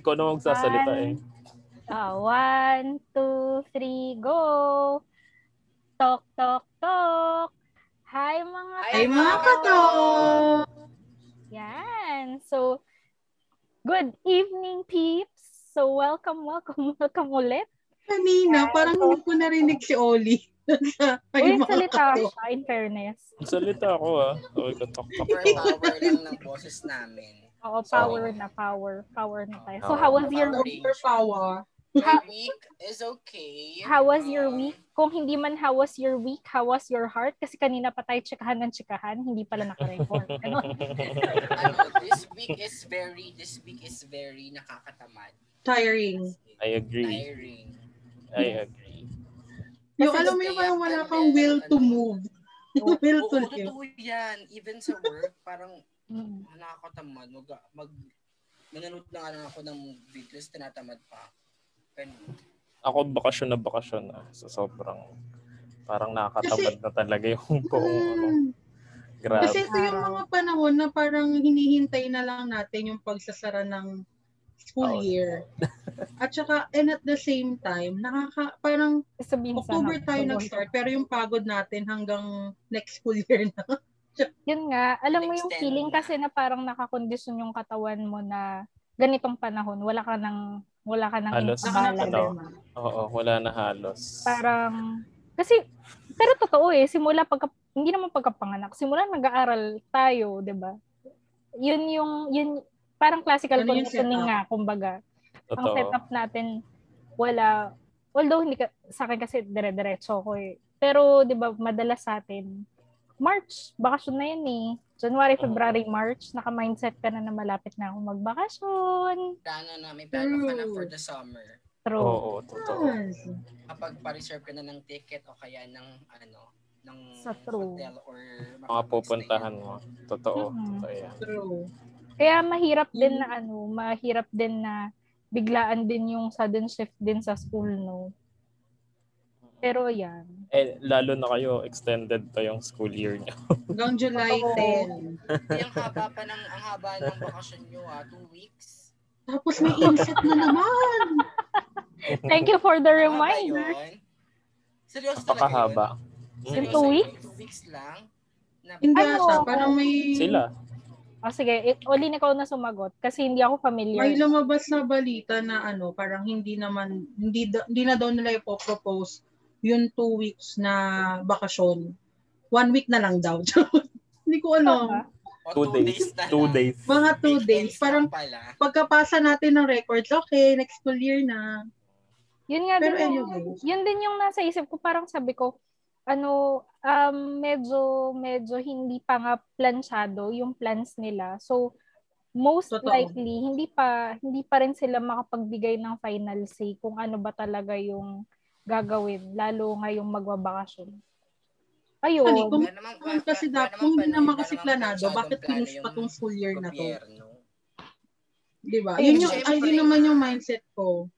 Ikaw na magsasalita eh. Uh, one, two, three, go! Talk, talk, talk! Hi mga Hi mga katok! Yan. So, good evening, peeps. So, welcome, welcome, welcome ulit. Kanina, parang hindi ko narinig si Oli. Uy, salita siya, in fairness. Salita ako ah. Okay, katok Super power lang ng boses namin. Oo, power na, power. Power na tayo. So, how was your week? Power. My week is okay. How was your Um, week? Kung hindi man how was your week, how was your heart? Kasi kanina pa tayo tsikahan ng tsikahan, hindi pala naka-record. Ano? ano, this week is very, this week is very nakakatamad. Tiring. I agree. Tiring. I agree. Yung alam mo yung parang wala kang will to move. Oo, will to live. totoo yan. Even sa work, parang Mm. nakakatamad. Mag, mag, nanonood lang lang ako ng videos, tinatamad pa. Ganun. Ako bakasyon na bakasyon ah. So sobrang parang nakakatamad na talaga yung buong ano. Mm. Grabe. Kasi ito yung mga panahon na parang hinihintay na lang natin yung pagsasara ng school Oo. year. At saka, and at the same time, nakaka, parang Sabihin sana. October tayo nag-start, pero yung pagod natin hanggang next school year na. Yun nga, alam mo yung feeling na. kasi na parang nakakondisyon yung katawan mo na ganitong panahon, wala ka nang wala ka nang Halos, ano, Oo, wala na halos. Parang kasi pero totoo eh, simula pagka hindi naman pagkapanganak, simula nag-aaral tayo, 'di ba? Yun yung yun parang classical Ano conditioning nga kumbaga. Ang Totoo. setup natin wala although hindi ka, sa akin kasi dire-diretso ko eh. Pero 'di ba madalas sa atin March, bakasyon na yan eh. January. February, March, naka-mindset ka na na malapit na akong magbakasyon. Plano na, may plano ka na for the summer. True. Oo, totoo. Yes. Kapag pa-reserve ka na ng ticket o kaya ng ano, ng Sa true. hotel or Mga pupuntahan mo. Totoo. Mhm. Totoo yan. True. Kaya mahirap din na ano, mahirap din na biglaan din yung sudden shift din sa school, no? Pero yan. Eh, lalo na kayo, extended pa yung school year niyo. Hanggang July Oo. 10. Ay, ang haba pa ng, ang haba ng bakasyon nyo ah, two weeks. Tapos may inset na naman. Thank you for the reminder. yun. Seryoso talaga Napakahaba. Yung Seryoso two yun? weeks? Two weeks lang? Na, Hindi Ano? ata, parang may Sila. O sige, it, Olin ikaw na sumagot kasi hindi ako familiar. may lumabas na balita na ano, parang hindi naman hindi da- hindi na daw nila ipo-propose yung two weeks na bakasyon. One week na lang daw. hindi ko alam. O Two days. na Two days. Mga two days. Parang pala. pagkapasa natin ng records, okay, next school year na. Yun nga Pero din yung, anyways. yun din yung nasa isip ko, parang sabi ko, ano, um, medyo, medyo hindi pa nga plansyado yung plans nila. So, most Totoo. likely, hindi pa, hindi pa rin sila makapagbigay ng final say kung ano ba talaga yung gagawin, lalo ngayong magbabakasyon. Ayun. Honey, kung- Wala namang- Kung kasi dapat, kung hindi naman kasi planado, bakit pinush pa tong school year na to? Di ba? Ayun, Yun yung, ay, yun naman yung mindset ko.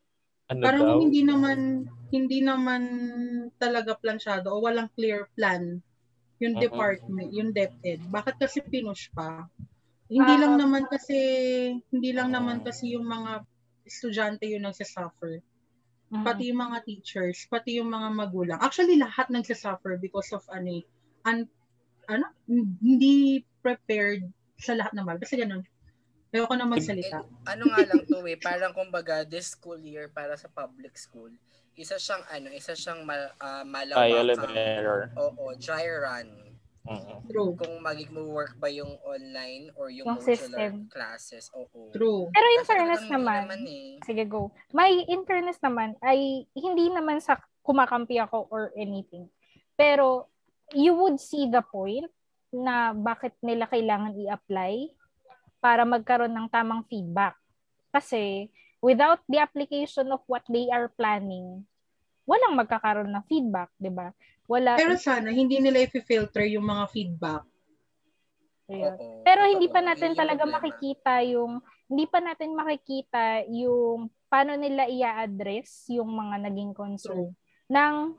Ano Parang daw? hindi naman hindi naman talaga plansyado o walang clear plan yung Mhm. department, yung DepEd. Bakit kasi pinush pa? Hindi lang Ah. naman kasi hindi lang naman kasi yung mga estudyante yung nagsasuffer. Mhm. Pati yung mga teachers, pati yung mga magulang. Actually, lahat nagsasuffer because of ano, eh, un, ano, hindi prepared sa lahat naman. Kasi ganun. Ayoko na magsalita. Eh, ano nga lang to eh, parang kumbaga this school year para sa public school, isa siyang ano, isa siyang mal, uh, Trial and malawakang, error. oo, dry run. Mhm. True. Kung magig mo work ba yung online or yung, Yung system. classes. Oo. True. Pero in Kasi fairness naman, naman eh. sige go. May in fairness naman ay hindi naman sa kumakampi ako or anything. Pero you would see the point na bakit nila kailangan i-apply para magkaroon ng tamang feedback. Kasi without the application of what they are planning, walang magkakaroon ng feedback, 'di ba? Wala Pero sana hindi nila i-filter yung mga feedback. Ayun. Oo. Pero hindi pa natin talaga problema. makikita yung hindi pa natin makikita yung paano nila i-address yung mga naging concern nang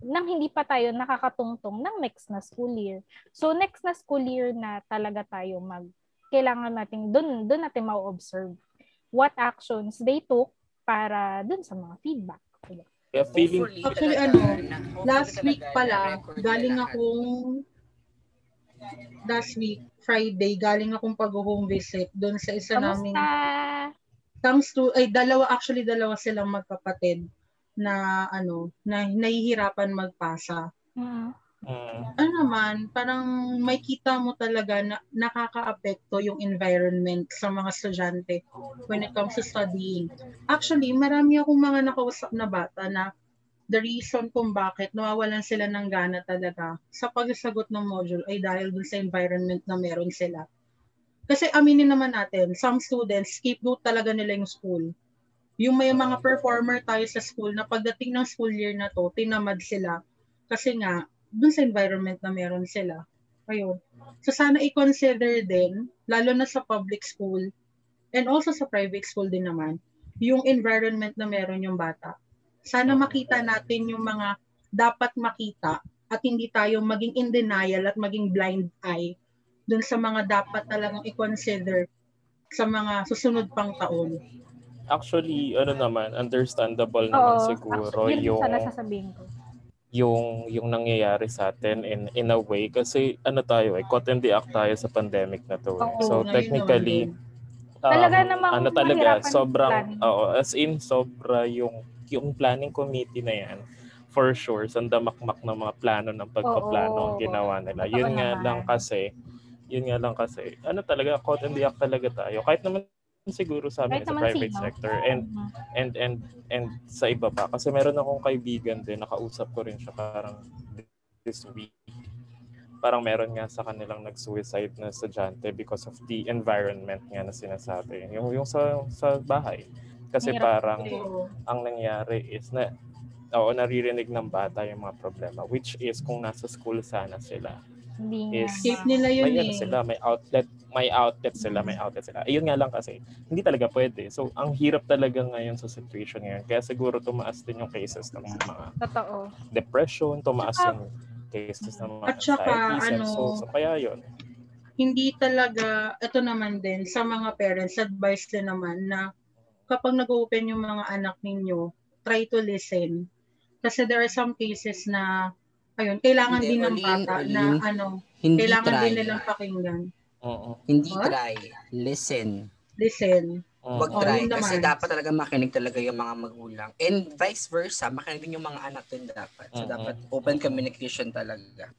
nang hindi pa tayo nakakatungtong ng next na school year. So next na school year na talaga tayo mag kailangan natin doon doon natin ma-observe what actions they took para dun sa mga feedback. Diba? Kaya feeling, Hopefully, Actually, talaga, ano, Last talaga week pala, galing akong last week, Friday, galing akong pag-home visit doon sa isa naming Kamusta? thanks to ay dalawa actually dalawa silang magkapatid na ano na nahihirapan magpasa. Mm. Mm, Ano naman, parang may kita mo talaga na nakakaapekto yung environment sa mga estudyante when it comes to studying. Actually, marami akong mga nakausap na bata na the reason kung bakit nawawalan sila ng gana talaga sa pagsasagot ng module ay dahil dun sa environment na meron sila. Kasi aminin naman natin, some students, scapegoat talaga nila yung school. Yung may mga performer tayo sa school na pagdating ng school year na to, tinamad sila. Kasi nga, dun sa environment na meron sila. Ayun. So sana i-consider din, lalo na sa public school, and also sa private school din naman, yung environment na meron yung bata. Sana makita natin yung mga dapat makita at hindi tayo maging in denial at maging blind eye dun sa mga dapat talagang i-consider sa mga susunod pang taon. actually, ano naman, understandable naman Oo. siguro Actually, yun yung sana sasabihin ko. Yung yung nangyayari sa atin in in a way kasi ano tayo eh caught in the act tayo sa pandemic na to. eh. Oo, so technically um, Talaga namang ano talaga sobrang oo as in sobra yung yung planning committee na yan for sure sandamakmak ng mga plano ng pagpaplano ang ginawa nila. Yun nga naman. lang kasi yun nga lang kasi ano talaga caught in the act talaga tayo. Kahit naman siguro sa amin Kahit sa naman private sino. sector. And and and and sa iba pa. Kasi meron akong kaibigan din nakausap ko rin siya parang this week. Parang meron nga sa kanilang nag-suicide na estudyante because of the environment nga na sinasabi. Yung yung sa sa bahay. Kasi Mahirap parang Oo. ang nangyari is na oo naririnig ng bata yung mga problema which is kung nasa school sana sila Hindi is Escape nila yun may ano eh. sila, may outlet, may outlet sila, may outlet sila. Ayun nga lang kasi, hindi talaga pwede. So, ang hirap talaga ngayon sa situation ngayon. Kaya siguro tumaas din yung cases ng mga Totoo. depression, tumaas Tsaka- yung cases ng mga At saka, anxieties and ano, so, so kaya yun. hindi talaga, ito naman din, sa mga parents, advice din naman na kapag nag-open yung mga anak ninyo, try to listen. Kasi there are some cases na, ayun, kailangan Hindi, din ng bata na, ano, Hindi kailangan try. din nilang pakinggan. Oo. Hindi What? try. Listen. Listen. Oo. Wag Oh, try. Kasi naman. dapat talaga makinig talaga yung mga magulang. And vice versa, makinig din yung mga anak din dapat. So Mhm. dapat open communication talaga.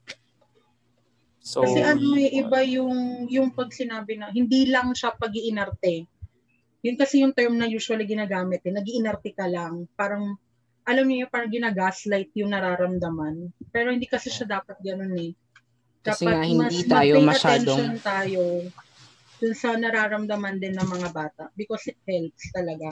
So, Kasi ano, eh, iba yung, yung pag sinabi na, hindi lang siya pag-iinarte. Yun kasi yung term na usually ginagamit, eh, nag-iinarte ka lang. Parang, alam niyo yung parang ginagaslight yung nararamdaman. Pero hindi kasi siya dapat ganun eh. Kasi Dapat nga, hindi mas tayo masyadong- attention tayo dun sa nararamdaman din ng mga bata because it helps talaga.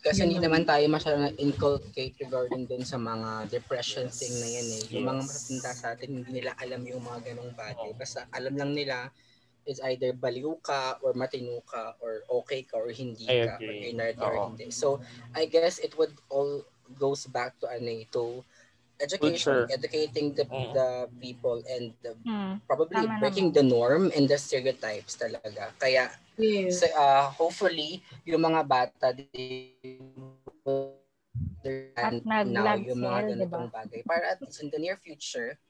Kasi hindi naman. tayo masyadong na-inculcate regarding din sa mga depression Yes. thing na yan eh. Yung mga Yes. matatanda sa atin, hindi nila alam yung mga ganong bagay. Basta alam lang nila is either baliw ka or matino ka or okay ka or hindi I ka or agree. inert or hindi. So, I guess it would all goes back to ano eh, to education, Culture. educating the Mm. the people and the, Hmm. probably Tama breaking naman. the norm and the stereotypes talaga. Kaya Yes. So, uh, hopefully, yung mga bata di At now yung mga sila, ganitong bagay. Para at least in the near future,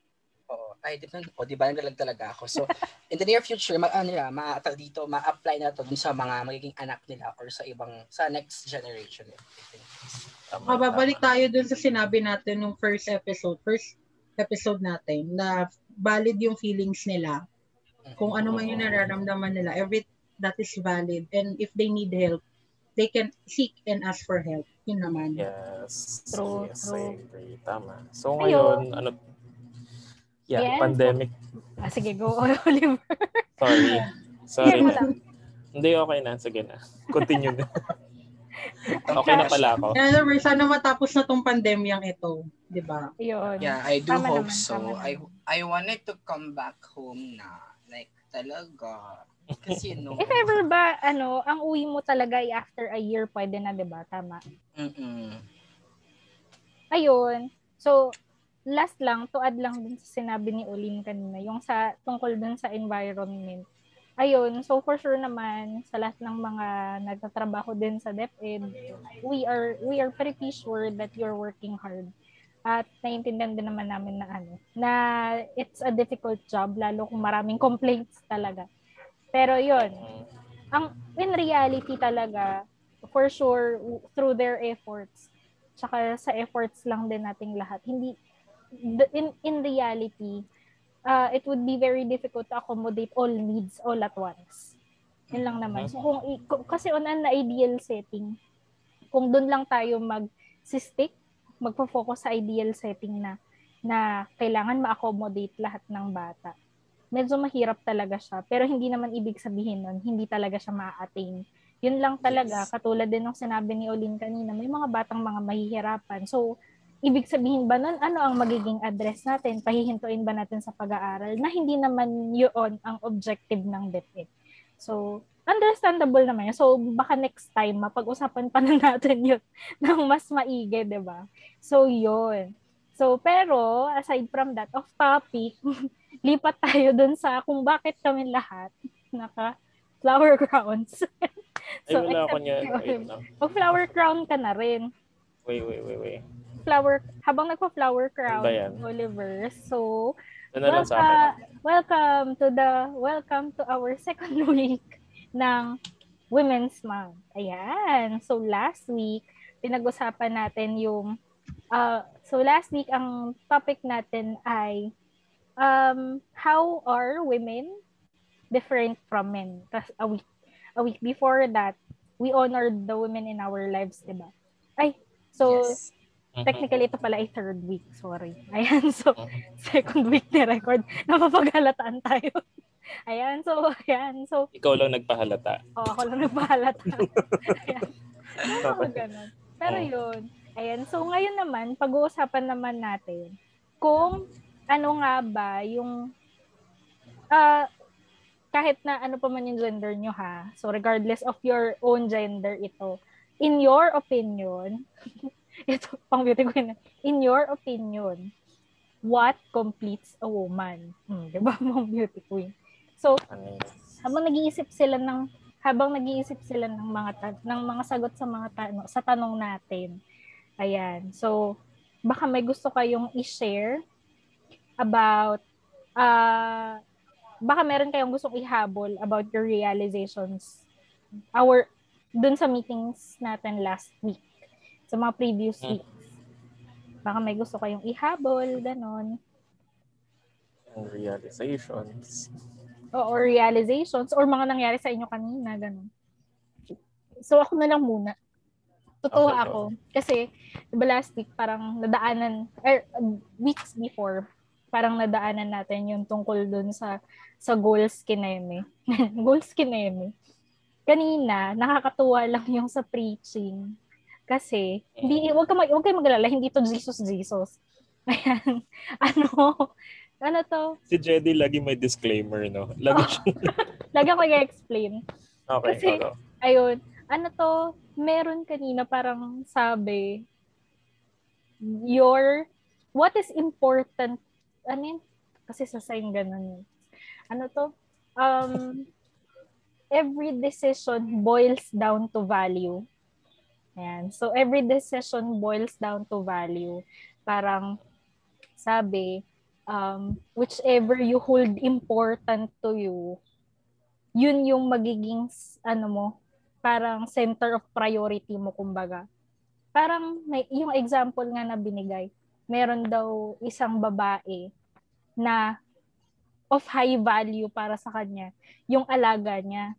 oh, ay, di ba, oh, di ba, nagalag talaga ako. So, in the near future, ma, ano nila, ma, dito, ma-apply na to dun sa mga magiging anak nila or sa ibang, sa next generation. I think. tama, Mababalik tayo dun sa sinabi natin nung first episode, first episode natin, na valid yung feelings nila. Kung ano man yung nararamdaman nila, every that is valid. And if they need help, they can seek and ask for help. Yun naman. Yes. True, yes, true. I agree. Tama. So Ayun. ngayon, ano, yeah, Yes. pandemic. Ah, sige, go, Oliver. Sorry. Sorry. Lang. Hindi, okay na. Sige na. Continue na. okay na pala ako. In other words, sana matapos na tong pandemyang ito. Di ba? Yun. Yeah, I do Tama hope naman, so. tama I I wanted to come back home na. Like, talaga. Kasi, you know, If ever ba, ano, ang uwi mo talaga ay after a year, pwede na, di ba? Tama. mm Ayun. So, last lang, to add lang dun sa sinabi ni Olin kanina, yung sa, tungkol dun sa environment. ayun, so for sure naman sa lahat ng mga nagtatrabaho din sa DepEd, we are we are pretty sure that you're working hard. At naiintindihan din naman namin na ano, na it's a difficult job lalo kung maraming complaints talaga. Pero yun, ang in reality talaga, for sure, through their efforts, tsaka sa efforts lang din nating lahat, hindi, in, in reality, uh, it would be very difficult to accommodate all needs all at once. Yun lang naman. So, kung, kung- kasi on an ideal setting, kung doon lang tayo mag-stick, magpo-focus sa ideal setting na na kailangan ma-accommodate lahat ng bata medyo mahirap talaga siya. Pero hindi naman ibig sabihin nun, hindi talaga siya ma-attain. Yun lang talaga, Yes. katulad din ng sinabi ni Olin kanina, may mga batang mga mahihirapan. So, ibig sabihin ba nun, ano ang magiging address natin? Pahihintuin ba natin sa pag-aaral? Na hindi naman yun ang objective ng DepEd. So, understandable naman yun. So, baka next time, mapag-usapan pa na natin yun ng mas maigi, ba? So, yun. So, pero, aside from that, off topic, lipat tayo dun sa kung bakit kami lahat naka flower crowns. Ay, wala ako niyan. Wait lang. Mag flower crown ka na rin. Wait, wait, wait, wait. Flower, habang nagpa-flower crown, Ano? Oliver. So, Ano welcome, welcome to the, welcome to our second week ng Women's Month. Ayan. So, last week, pinag-usapan natin yung, uh, so last week, ang topic natin ay, um, how are women different from men? Tapos a week, a week before that, we honored the women in our lives, diba? Ay, so, yes. Mhm. Technically, ito pala ay third week. Sorry. Ayan, so, second week ni record. Napapagalataan tayo. Ayan, so, ayan. So, Ikaw lang nagpahalata. oh, ako lang nagbahalata. ayan. Okay. ganun. Pero Oh. yun. Ayan, so ngayon naman, pag-uusapan naman natin kung ano nga ba yung ah kahit na ano pa man yung gender nyo ha. So regardless of your own gender ito. In your opinion, ito pang beauty queen. In your opinion, what completes a woman? Hmm, 'di ba, mga beauty queen? So, habang nag-iisip sila ng habang nag-iisip sila ng mga ta- ng mga sagot sa mga tanong sa tanong natin. Ayan. So, baka may gusto kayong i-share about uh, baka meron kayong gustong ihabol about your realizations our dun sa meetings natin last week sa mga previous Hmm. weeks. Baka may gusto kayong ihabol, ganon. Realizations. o or realizations or mga nangyari sa inyo kanina, ganun. So ako na lang muna. Totoo Okay, ako. Kasi, di ba last week, parang nadaanan, er, weeks before, parang nadaanan natin yung tungkol dun sa sa goals kineme. goals kineme. Kanina, nakakatuwa lang yung sa preaching. Kasi, hindi, wag ka, mag- wag kayo magalala, hindi to Jesus, Jesus. Ayan. Ano, ano to? Si Jedy lagi may disclaimer, no? Lagi siya. Lagi ako i-explain. Okay, Kasi- oo. ayun, ano to, meron kanina parang sabi, your, what is important, ano yun? Kasi sa sign ganun. yun. Ano to? Um, every decision boils down to value. Ayan. So, every decision boils down to value. Parang, sabi, um, whichever you hold important to you, yun yung magiging, ano mo, parang center of priority mo, kumbaga. Parang, may, yung example nga na binigay, meron daw isang babae na of high value para sa kanya, yung alaga niya.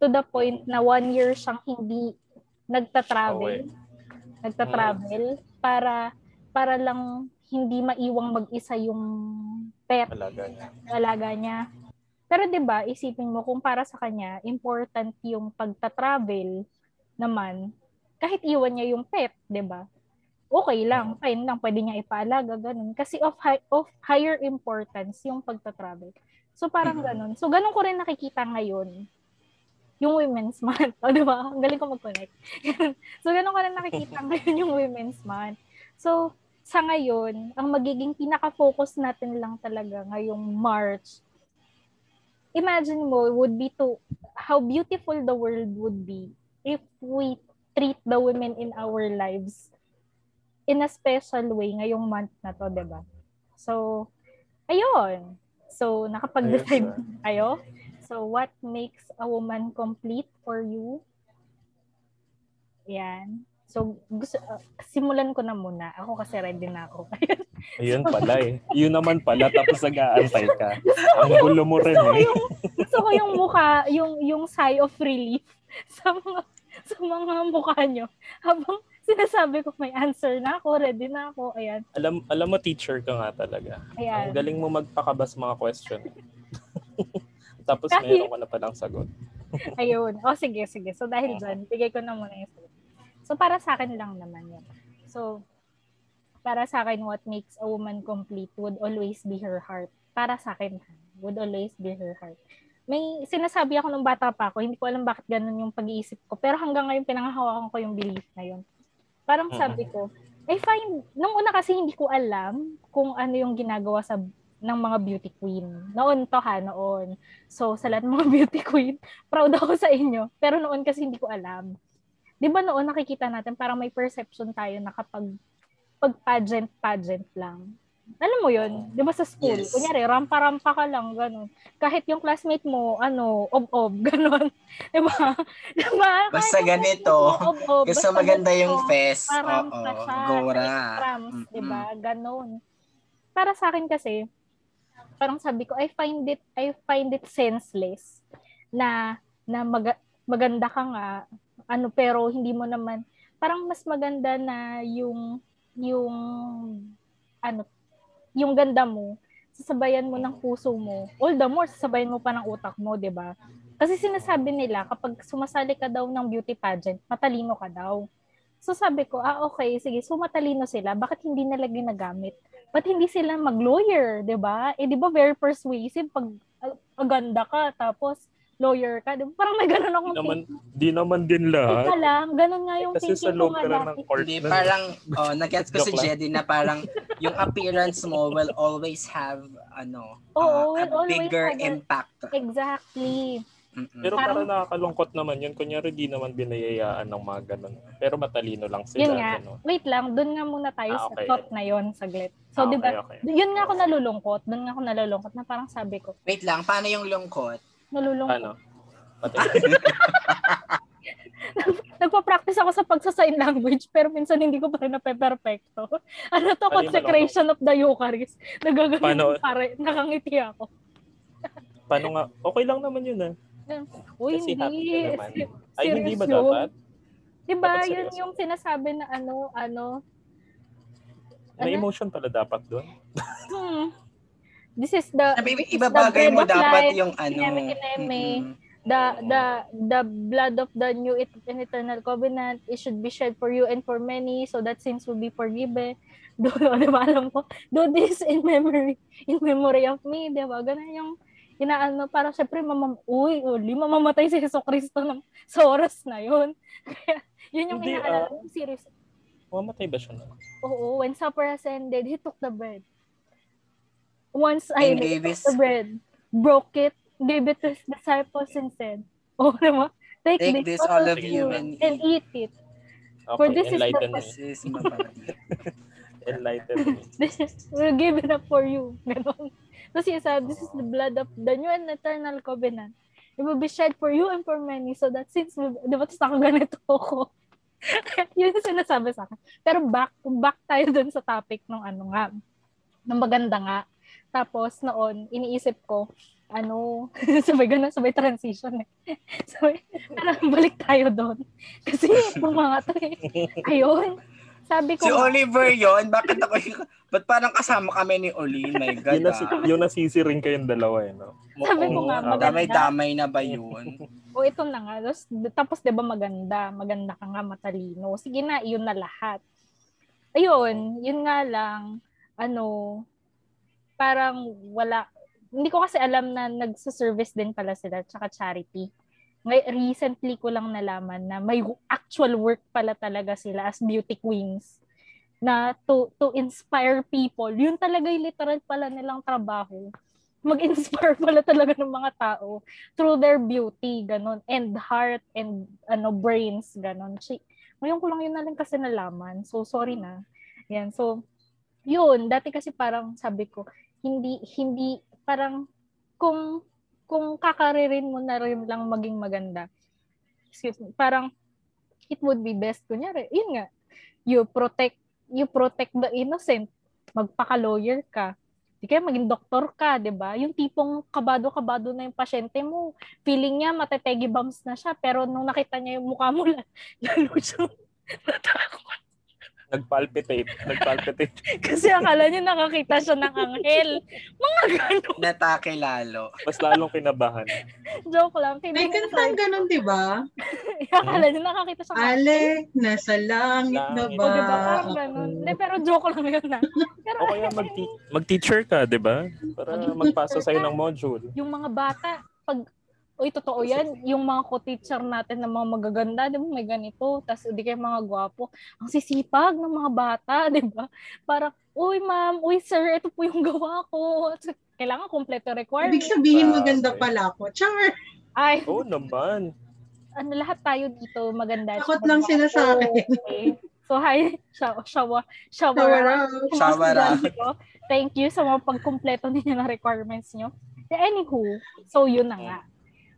To the point na one year siyang hindi nagta-travel. Nagta-travel para para lang hindi maiwang mag-isa yung pet Alaga niya. alaga niya. Pero 'di ba, isipin mo kung para sa kanya important yung pagta-travel naman, kahit iwan niya yung pet, 'di ba? Okay lang, fine lang, pwede niya ipaalaga ganun kasi of high, of higher importance yung pagta-travel. So parang ganun. So ganun ko rin nakikita ngayon yung Women's Month. O, di ba? Ang galing ko mag-connect. so, ganun ko rin nakikita ngayon yung Women's Month. So, sa ngayon, ang magiging pinaka-focus natin lang talaga ngayong March imagine mo would be to how beautiful the world would be if we treat the women in our lives in a special way ngayong month na to, 'di ba? So, ayun. So, nakapag-decide Ayun, kayo. So, what makes a woman complete for you? Yan. So, gusto, uh, simulan ko na muna. Ako kasi ready na ako. Ayun pala eh. Yun naman pala, tapos nag-aantay ka. Ang gulo mo rin gusto eh. yung, gusto ko yung mukha, yung, yung sigh of relief sa mga, sa mga mukha nyo. Habang sinasabi ko may answer na ako, ready na ako. Ayan. Alam, alam mo, teacher ka nga talaga. Ayan. Ang galing mo magpakabas mga question. tapos Kahit- meron ka na palang sagot. Ayun. O, sige, sige. So, dahil dyan, bigay ko na muna yung sagot. So, para sa akin lang naman yun. So, para sa akin, what makes a woman complete would always be her heart. Para sa akin, would always be her heart. May sinasabi ako nung bata pa ako, hindi ko alam bakit ganun yung pag-iisip ko. Pero hanggang ngayon, pinangahawakan ko yung belief na yun. Parang sabi ko, I find, nung una kasi hindi ko alam kung ano yung ginagawa sa ng mga beauty queen. Noon to ha, noon. So, sa lahat ng mga beauty queen, proud ako sa inyo. Pero noon kasi hindi ko alam. Di ba noon nakikita natin parang may perception tayo na kapag pag pageant, pageant lang. Alam mo yun? Di ba sa school? Yes. Kunyari, rampa-rampa ka lang, ganun. Kahit yung classmate mo, ano, ob-ob, ganun. Di ba? Di ba? Basta Kahit ganito. mo, ob-ob, Gusto basta maganda ganito. yung fest. Parang Oo, pa siya, Gora. extrams, Mm-mm. di ba? Ganon. Para sa akin kasi, parang sabi ko, I find it, I find it senseless na, na maga- maganda ka nga, ano, pero hindi mo naman, parang mas maganda na yung, yung, ano, yung ganda mo, sasabayan mo ng puso mo. All the more, sasabayan mo pa ng utak mo, di ba? Kasi sinasabi nila, kapag sumasali ka daw ng beauty pageant, matalino ka daw. So sabi ko, ah okay, sige, so matalino sila, bakit hindi nila ginagamit? Ba't hindi sila mag-lawyer, 'di ba? Eh 'di ba very persuasive pag ah, maganda ka tapos lawyer ka, 'di ba? Parang may ganun akong Di naman, thinking. di naman din Ika lahat. lang, ganun nga yung Kasi thinking ko nga dati. ng court Hindi, na- parang, oh, nag-gets ko si. Jedi na parang yung appearance mo will always have, ano, Oo, uh, a bigger have impact. Exactly. Mm-mm. Pero Parang- parang nakakalungkot naman yun. Kunyari, di naman binayayaan ng mga ganun. Pero matalino lang sila. Yun nga. ganun. Wait lang, doon nga muna tayo Ah, sa okay. thought na yon saglit. So, Ah, di ba, okay, okay. yun nga ako nalulungkot, doon nga ako nalulungkot na parang sabi ko, Wait lang, paano yung lungkot? nalulungkot. Ano? Nagpa-practice ako sa pagsa-sign language pero minsan hindi ko pa rin nape-perfecto. Ano to, Ano yung consecration of the Eucharist. Nagagawin Paano? pare, nakangiti ako. paano nga? Okay lang naman yun ah. Uy, Kasi hindi. happy ka naman. Si- Ay, hindi ba yun. dapat? Diba, Dapat yun yung sinasabi na ano, ano, May Ano? emotion pala dapat doon. hmm, this is the, Sabi, this is ibabagay the mo dapat life, yung ano. kineme-kineme. mm-mm. the the the blood of the new and eternal covenant it should be shed for you and for many so that sins will be forgiven do di ba alam ko do this in memory in memory of me di ba ganun yung inaano para syempre mamam uy uli mamamatay si Hesus Kristo ng sa oras na yun. Kaya yun yung Hindi, inaalala ko serious Mamatay ba siya na? oo when supper has ended he took the bread. Once I he took his- the bread broke it gave it to his disciples and said oh diba take, Take this all of you and, and eat. it. Okay, For this is the enlighten me. This. Enlighten me. this is we'll give it up for you. Ganon tapos siya sabi this is the blood of the new and eternal covenant it will be shed for you and for many so that since di ba tapos nakaganito ako yun yung sinasabi sa akin pero back back tayo dun sa topic ng ano nga ng maganda nga tapos noon iniisip ko ano, sabay ganun, sabay transition eh. Sabay, parang balik tayo doon. Kasi mga to eh. Ayun. Sabi ko, si Oliver yon bakit ako yung- Ba't parang kasama kami ni Oli? My God. Yung, nasi, ah. yung nasisiring kayong dalawa eh, no? Sabi ko nga, maganda. Damay-damay na ba yun? o ito na nga. Tapos, tapos 'di ba maganda, maganda ka nga matalino. Sige na, iyon na lahat. Ayun, yun nga lang ano parang wala hindi ko kasi alam na nagsa-service din pala sila tsaka charity. Recently ko lang nalaman na may actual work pala talaga sila as beauty queens na to to inspire people. Yun talaga yung literal pala nilang trabaho. mag-inspire pala talaga ng mga tao through their beauty, ganun, and heart, and ano brains, ganun. Si, ngayon ko lang yun na lang kasi nalaman. So, sorry na. Yan. So, yun. Dati kasi parang sabi ko, hindi, hindi, parang, kung, kung kakaririn mo na rin lang maging maganda, excuse me, parang, it would be best, kunyari, yun nga, you protect, you protect the innocent, magpaka-lawyer ka, Di kaya maging doktor ka, di ba? Yung tipong kabado-kabado na yung pasyente mo. Feeling niya matetegi bumps na siya, pero nung nakita niya yung mukha mo, lalo siyang natakot. Nagpalpitate. Nagpalpitate. Kasi akala niya nakakita siya ng anghel. Mga gano'n. Natake lalo. Mas lalong kinabahan. Joke lang. May kantang ganun, di ba? akala niya nakakita siya ng anghel. Ale, nasa langit na ba? O, di ba? Parang ganun. Hindi, pero joke lang yun na. Pero, O kaya mag mag-teacher ka, di ba? Para magpasa sa'yo ng module. yung mga bata, pag, uy, totoo yan, yung mga co-teacher natin na mga magaganda, di ba, may ganito, tas di kayo mga gwapo, ang sisipag ng mga bata, di ba? Parang, uy, ma'am, uy, sir, ito po yung gawa ko. Kailangan kompleto requirement. Ibig sabihin maganda pala ako. Char! Ay, Oo naman. ano, lahat tayo dito maganda. Takot lang sila sa akin. Okay. So, hi, shawa, shawa, shawa, Shower out. out. Sa mga Shower out. estudyante ko. Thank you sa mga pagkumpleto ninyo ng requirements nyo. Anywho, so yun na nga.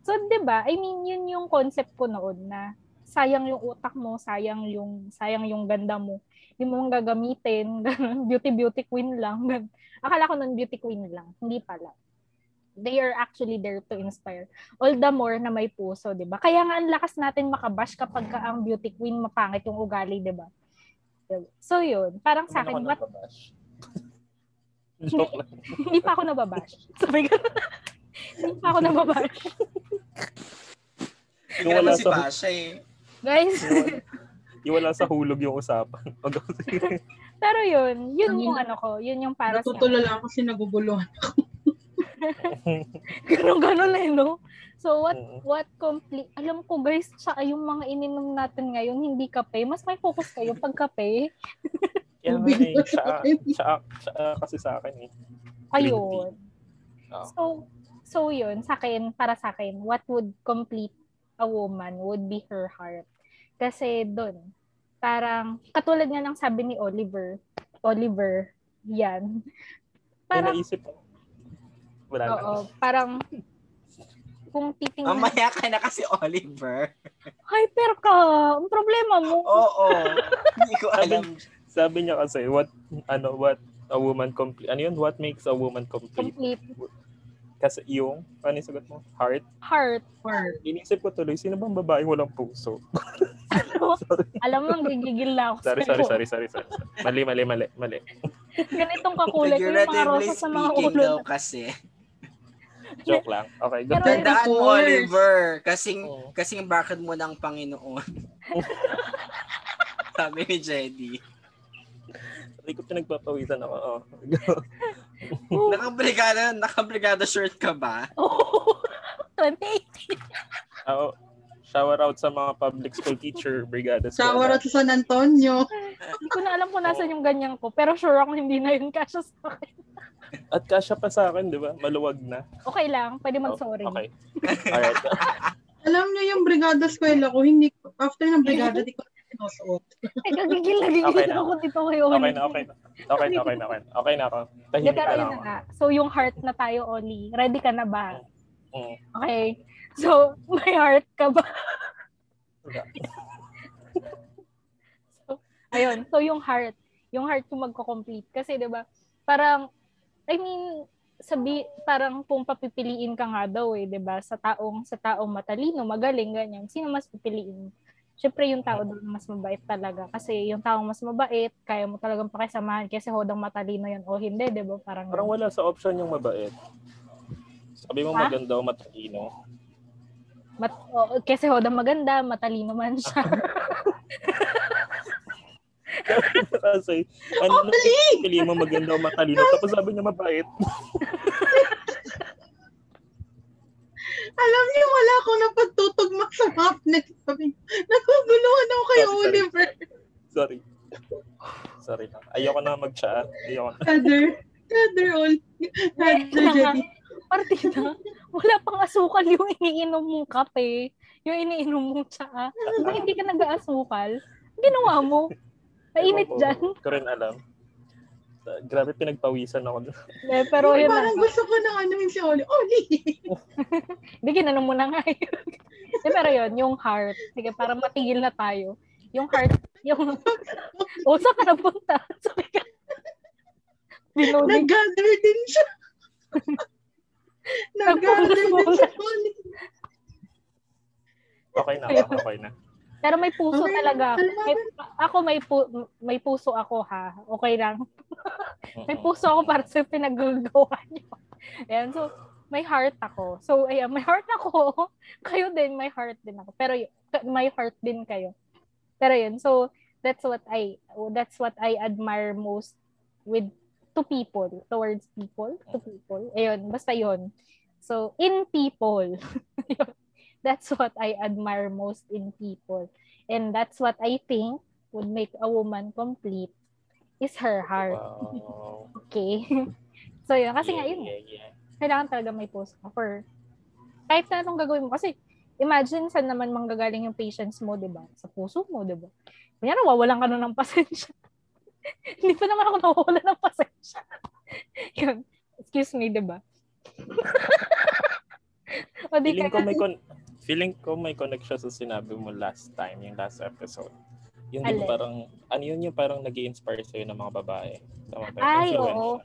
So, 'di ba? I mean, yun yung concept ko noon na sayang yung utak mo, sayang yung sayang yung ganda mo. Hindi mo mong gagamitin, beauty beauty queen lang. ganun. Akala ko nun beauty queen lang, hindi pala. They are actually there to inspire. All the more na may puso, 'di ba? Kaya nga ang lakas natin makabash kapag ka ang beauty queen mapangit yung ugali, 'di ba? So yun, parang sa akin, what hindi pa ako nababash. Sabi ko, hindi pa ako nababash. Hindi Yung wala si sa, Pasha eh. Guys, yung wala sa hulog yung usapan. Ako pero yun, yun yung ano ko, yun yung para sa Natutulala ako kasi naguguluhan. Ganon-ganon eh, no? So what what complete alam ko guys sa yung mga ininom natin ngayon hindi kape mas may focus kayo pag kape nga eh, siya, siya, siya kasi sa akin eh. ayun Oo. so so yun sa akin para sa akin what would complete a woman would be her heart kasi doon parang katulad nga ng sabi ni Oliver Oliver yan May parang naisip ko. Wala oo parang kung titingnan Mamaya ka na kasi Oliver. hyper ka ang problema mo Oo. Hindi ko alam. Sabi niya kasi, what, ano, what a woman complete, ano yun? What makes a woman complete? complete Kasi yung, ano yung sagot mo? Heart? heart Or, Inisip ko tuloy, sino bang babae walang puso? Alam mo, gigigil na ako. sorry, sorry, sorry, sorry, sorry. Mali, mali, mali, mali. Ganitong kakulay ko yung mga rosa sa mga speaking ulo. daw kasi. Joke lang. Okay, go. Pero- Tandaan mo. Oliver. Kasing, Oo. kasing bakit mo ng Panginoon. Sabi ni Jedy. Hindi ko pinagpapawisan ako. Oh. Nakabrigada, nakabrigada shirt ka ba? Oh, 2018. Ako, shower out sa mga public school teacher brigada. shower out sa San Antonio. Hindi ko na alam kung nasan yung ganyan ko. Pero sure ako hindi na yun kasya sa akin. At kasya pa sa akin, di ba? Maluwag na. Okay lang, pwede Oh, mag-sorry. Okay. Alright. Alam niyo yung brigada eskwela ko, hindi, after ng brigada, di ko sinusuot. Ay, gagigil na gigil Okay na. ako dito kayo. Okay na, okay na. Okay na, okay na, okay na. Okay na ako. Tahimik na na ako. nga. So, yung heart na tayo, Oli. Ready ka na ba? Mm. Okay. So, may heart ka ba? So, ayun. So, yung heart. Yung heart yung magko-complete. Kasi, di ba, parang, I mean, sabi, parang kung papipiliin ka nga daw eh, di ba, sa taong, sa taong matalino, magaling, ganyan, sino mas pipiliin? Siyempre, yung tao doon mas mabait talaga. Kasi yung taong mas mabait, kaya mo talagang pakisamahan kasi hodang matalino yun o hindi, di ba? Parang, Parang wala sa option yung mabait. Sabi mo Ha? maganda o matalino. mat, o, kasi hodang maganda, matalino man siya. Kasi, ano nung pili mo maganda o matalino, tapos sabi niya mabait. Alam niyo, wala akong napagtutugma sa hapnet. Sabi, naguguluhan ako kay Sorry, sorry. Oliver. Sorry. Sorry lang. Ayoko na mag-chat. Ayoko na. Father, Father, all. Father, Jenny. partida, wala pang asukal yung iniinom mong kape, yung iniinom mong tsaa. Hindi ka nag-aasukal? Ginawa mo. Ko, dyan. Ko rin alam. Grabe pinagpawisan ako doon. Eh, pero yun Parang na. gusto ko na ano yung si Oli. Oli! Hindi, ginanong mo na nga yun. Eh, pero yun, yung heart. Sige, para matigil na tayo. Yung heart, yung... O, saan ka napunta? Sabi ka. Nag-gather din siya. Nag-gather din siya. Oli. Okay na okay na. Pero may puso Okay, talaga. May, ako may pu- may puso ako ha. Okay lang. May puso ako para sa pinagagawa niyo. Ayan, so may heart ako. So ayan, may heart ako. Kayo din, may heart din ako. Pero y- may heart din kayo. Pero yun, so that's what I that's what I admire most with to people, towards people, to people. Ayun, basta yun. So, in people. That's what I admire most in people. And that's what I think would make a woman complete is her heart. Wow. Okay. so yun, kasi nga Yeah, yun, yeah, yeah. kailangan talaga may post ka for kahit na anong gagawin mo. Kasi imagine saan naman manggagaling yung patience mo, di ba? Sa puso mo, di ba? Kunyari, wawalan ka na ng pasensya. Hindi pa naman ako nawawala ng pasensya. yun. Excuse me, di ba? o di Feeling ka ko may con- feeling ko may connection sa sinabi mo last time, yung last episode. Yung Alin? parang, ano yun yung parang nag inspire sa'yo ng mga babae? Tama ba? Ay, oo.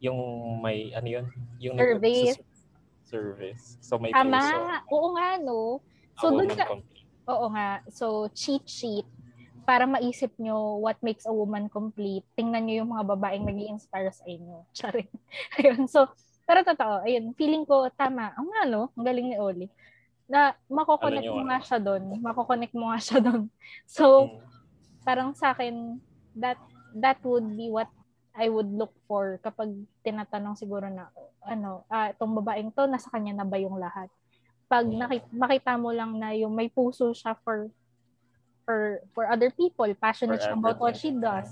Yung may, ano yun? Yung Service. nag- service. So may Tama. puso. Oo nga, no? So, sa, complete. Oo nga. So, cheat sheet. Para maisip nyo what makes a woman complete, tingnan nyo yung mga babaeng nag inspire sa inyo. Charing. Ayun. So, pero totoo, ayun, feeling ko, tama. Ang nga, no? Ang galing ni Oli. Na makokonect Ano mo nga siya doon. Makokonect mo nga siya doon. So, Mm. parang sa akin, that that would be what I would look for kapag tinatanong siguro na, ano, ah, itong babaeng to, nasa kanya na ba yung lahat? Pag Mm. nakita, makita mo lang na yung may puso siya for for for other people, passionate For siya about what she does.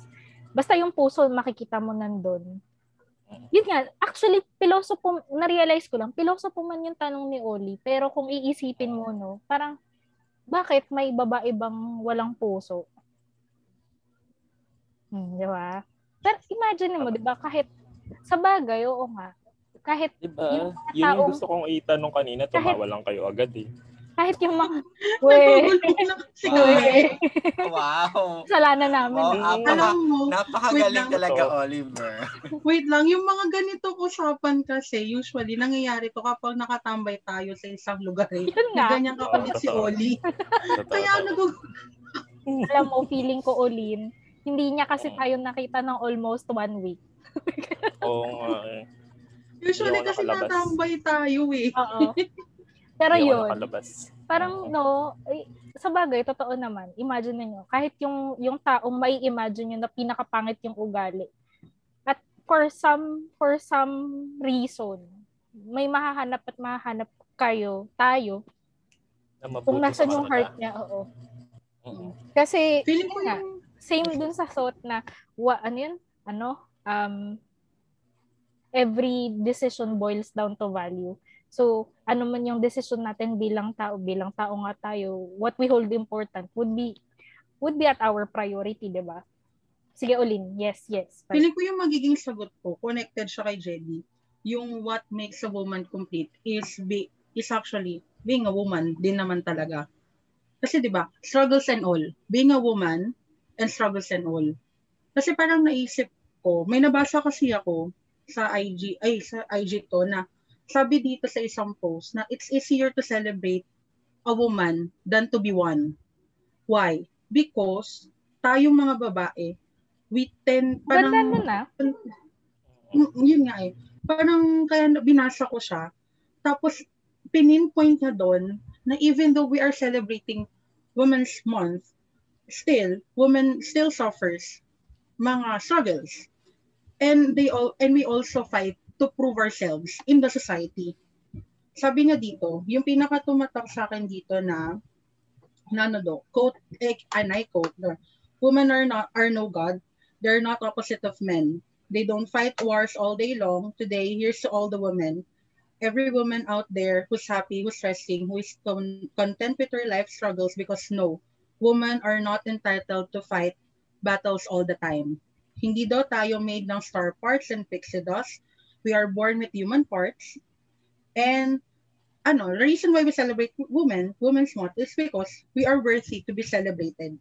Basta yung puso, makikita mo nandun. Yun nga, actually, pilosopo, na-realize ko lang, pilosopo man yung tanong ni Oli, pero kung iisipin mo, no, parang, bakit may babae bang walang puso? Hmm, di ba? Pero imagine mo, di ba, kahit, sa bagay, oo nga, kahit, Diba? Yung Yun yung gusto kong itanong kanina, Kahit- tumawa lang kayo agad eh. Kahit yung mga, we, Wow. kasalanan namin. Wow, eh. apa- Alam mo, Napakagaling Wait lang. talaga, Ito. Oliver. wait lang, yung mga ganitong usapan kasi, usually, nangyayari to kapag nakatambay tayo sa isang lugar eh. Yun nga, Ganyan kapalit si totoo. Oli. Kaya nagug... alam mo, feeling ko, Olin, hindi niya kasi Mm. tayo nakita ng almost one week. Oo nga eh. Usually kasi nakalabas. natambay tayo eh. Oo. Pero Hindi yun, nakalabas. parang no, ay, sa bagay, totoo naman. Imagine niyo kahit yung yung taong may imagine nyo na pinakapangit yung ugali. At for some for some reason, may mahahanap at mahahanap kayo, tayo, Na kung nasan sa yung heart niya, oo. Oo. Kasi, Feeling ko yun nga, yung... same dun sa thought na, wa, ano yun? Ano? Um, every decision boils down to value. So, ano man yung decision natin bilang tao, bilang tao nga tayo, what we hold important would be would be at our priority, di ba? Sige, Olin. Yes, yes. Feeling ko yung magiging sagot ko, connected siya kay Jenny, yung what makes a woman complete is be is actually being a woman din naman talaga. Kasi 'di ba, struggles and all, being a woman and struggles and all. Kasi parang naisip ko, may nabasa kasi ako sa IG, ay sa IG to na sabi dito sa isang post na it's easier to celebrate a woman than to be one. Why? Because tayong mga babae, we tend Ganda parang nun ah. Mm, yun nga eh. Parang kaya na- binasa ko siya. Tapos pininpoint niya doon na even though we are celebrating Women's Month, still, women still suffers mga struggles. And they all and we also fight to prove ourselves in the society. Sabi nga dito, yung pinaka tumatak sa akin dito na na ano do, quote, eh, and I quote, women are not are no god, they're not opposite of men. They don't fight wars all day long. Today, here's to all the women every woman out there who's happy, who's resting, who is con- content with her life struggles because no, women are not entitled to fight battles all the time. Hindi daw tayo made ng star parts and pixie dust. We are born with human parts. And ano, the reason why we celebrate women, Women's Month, is because we are worthy to be celebrated.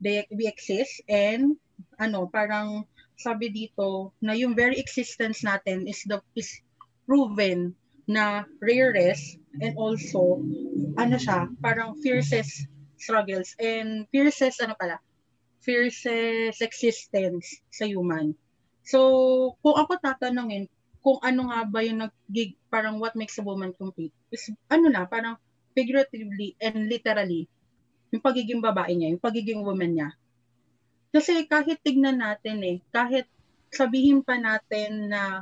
They, we exist and ano, parang sabi dito na yung very existence natin is the is proven na rarest and also ano siya, parang fiercest struggles and fiercest ano pala, fiercest existence sa human. So, kung ako tatanungin, kung ano nga ba yung nag parang what makes a woman complete, is ano na, parang figuratively and literally, yung pagiging babae niya, yung pagiging woman niya. Kasi kahit tignan natin eh, kahit sabihin pa natin na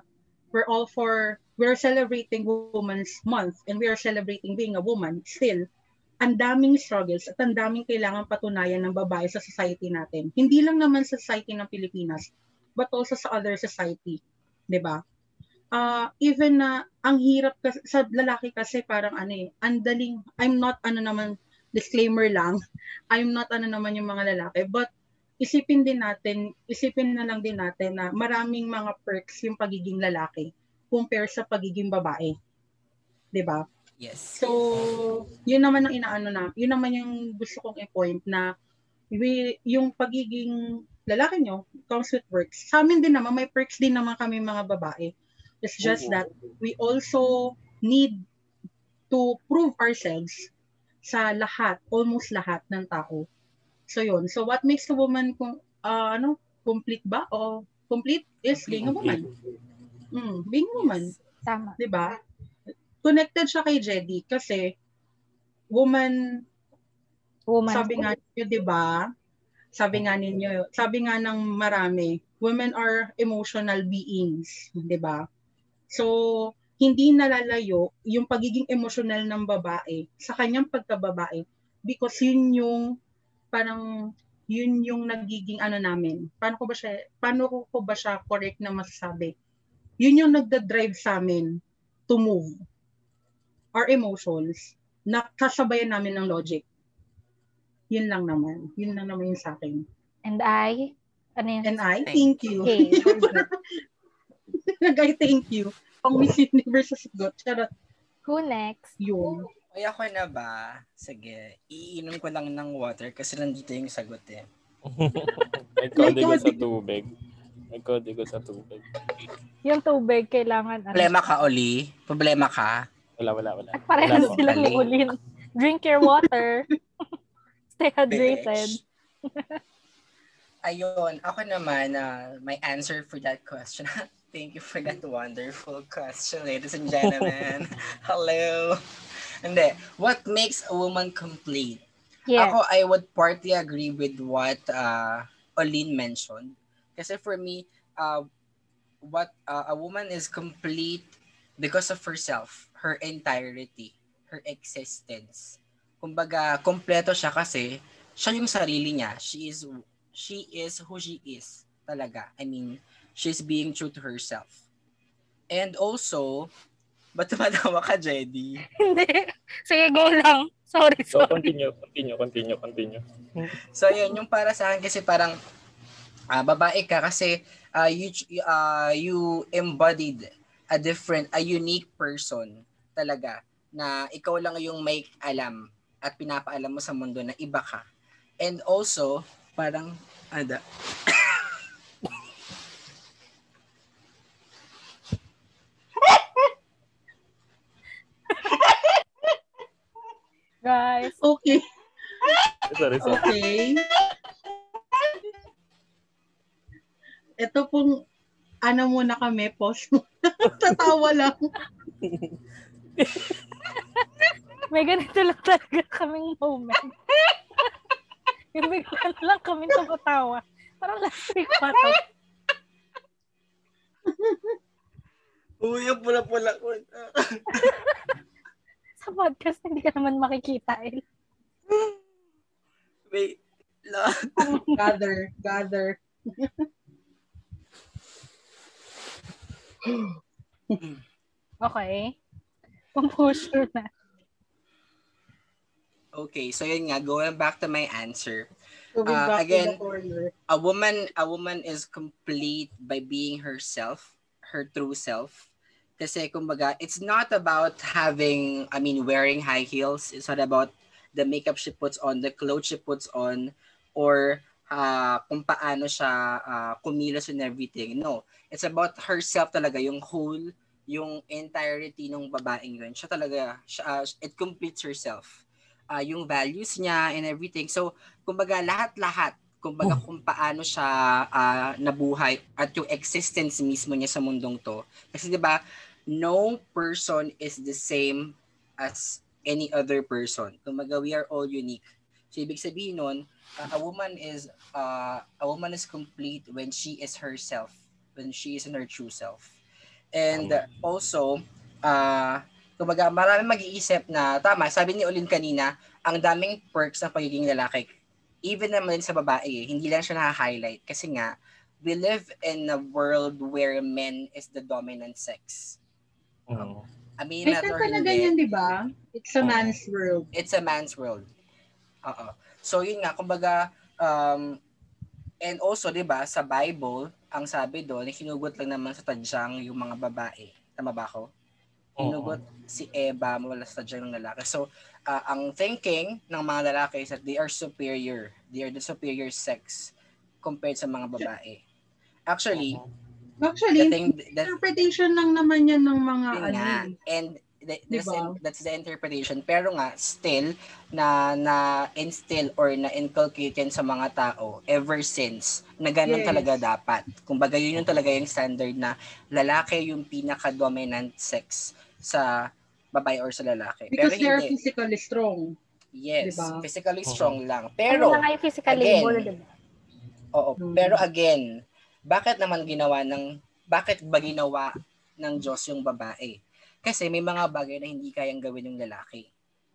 we're all for, we're celebrating Women's Month and we are celebrating being a woman, still, ang daming struggles at ang daming kailangan patunayan ng babae sa society natin. Hindi lang naman sa society ng Pilipinas, but also sa other society. ba? Uh, even na ang hirap kasi, sa lalaki kasi parang ano eh, ang daling, I'm not ano naman, disclaimer lang, I'm not ano naman yung mga lalaki, but isipin din natin, isipin na lang din natin na maraming mga perks yung pagiging lalaki compare sa pagiging babae. 'Di ba? Yes. So, yun naman ang inaano na, yun naman yung gusto kong i-point na we, yung pagiging lalaki nyo comes with perks. Sa amin din naman, may perks din naman kami mga babae. It's just that we also need to prove ourselves sa lahat, almost lahat ng tao. So yun. So what makes a woman kung uh, ano, complete ba o complete is being a woman. Mm, being a woman. Tama. 'Di ba? connected siya kay Jedi kasi woman, Woman. sabi nga niyo, di ba? Sabi nga ninyo, sabi nga ng marami, women are emotional beings, di ba? So, hindi nalalayo yung pagiging emotional ng babae sa kanyang pagkababae because yun yung parang yun yung nagiging ano namin. Paano ko ba siya paano ko ba siya correct na masasabi? Yun yung nagda-drive sa amin to move our emotions na kasabayan namin ng logic. Yun lang naman. Yun lang naman yung sa akin. And I, ano yun? And I, thank you. Okay. Nag-I thank you. Pang Miss Universe sa sagot. Charot. Who next? Yun. Ay, ako na ba? Sige, iinom ko lang ng water kasi nandito yung sagot eh. May kodigo sa tubig. May kodigo sa tubig. Yung tubig, kailangan, ano, Problema ka, Oli? Problema ka? Wala, wala, wala. pareho Wala po. sila ni Mali. Ulin. Drink your water. Stay hydrated. Ayun, ako naman, uh, my answer for that question. Thank you for that wonderful question, ladies and gentlemen. Hello. Hindi, what makes a woman complete? Yes. Ako, I would partly agree with what uh, Olin mentioned. Kasi for me, uh, what uh, a woman is complete because of herself, her entirety, her existence. Kumbaga, kompleto siya kasi siya yung sarili niya. She is she is who she is talaga. I mean, she's being true to herself. And also, ba't tumatawa ka, Jedy? Hindi. Sige, go lang. Sorry, So, sorry. continue, continue, continue, continue. So yun, yung para sa akin kasi parang ah, babae ka kasi ah, you ah, you embodied a different, a unique person talaga na ikaw lang yung may alam at pinapaalam mo sa mundo na iba ka. And also, parang ada Guys. Okay. Sorry, sorry. Okay. Ito pong, ano muna kami, pause mo. Tatawa lang. May ganito lang talaga kaming moment. Yung bigla na lang kami tumatawa. Parang last week pa to. Uy, ang pula-pula ko. Sa podcast, hindi ka naman makikita eh. Wait. La. Gather, gather. Okay. Composure na. Okay, so yun nga, going back to my answer. Uh, again, a woman a woman is complete by being herself, her true self. Kasi kumbaga, it's not about having, I mean, wearing high heels. It's not about the makeup she puts on, the clothes she puts on, or uh, kung paano siya uh, kumilos and everything. No, it's about herself talaga, yung whole, yung entirety ng babaeng yun. Siya talaga, siya, uh, it completes herself. Uh, yung values niya and everything. So, kumbaga lahat-lahat kumbaga kung paano siya ah, nabuhay at yung existence mismo niya sa mundong to. Kasi 'di ba, no person is the same as any other person. Kumbaga we are all unique. So ibig sabihin nun, ah, a woman is ah, a woman is complete when she is herself, when she is in her true self. And also, ah kumbaga marami mag-iisip na tama, sabi ni Olin kanina, ang daming perks ng pagiging lalaki even naman sa babae, eh, hindi lang siya na-highlight kasi nga, we live in a world where men is the dominant sex. Mm. I mean, May or kanta na hindi, ganyan, di ba? It's a Oo. man's world. it's a man's world. Oo. So, yun nga, kumbaga, um, and also, di ba, sa Bible, ang sabi doon, hinugot lang naman sa tadyang yung mga babae. Tama ba ako? Hinugot si Eva mula sa tadyang ng lalaki. So, uh, ang thinking ng mga lalaki is that they are superior. They are the superior sex compared sa mga babae. Actually, Actually, the thing interpretation lang naman yan ng mga ano. nga. eh. And th- that's, Diba? that's the interpretation. Pero nga, still, na na instill or na inculcate yan sa mga tao ever since na ganun Yes. talaga dapat. Kumbaga yun yung talaga yung standard na lalaki yung pinaka-dominant sex sa babae or sa lalaki. Because Pero they're hindi. physically strong. Yes, Diba? physically strong lang. Pero, ano na kayo physical again, diba? Oo, Hmm. pero again, bakit naman ginawa ng bakit ba ginawa ng Diyos yung babae? Kasi may mga bagay na hindi kayang gawin yung lalaki,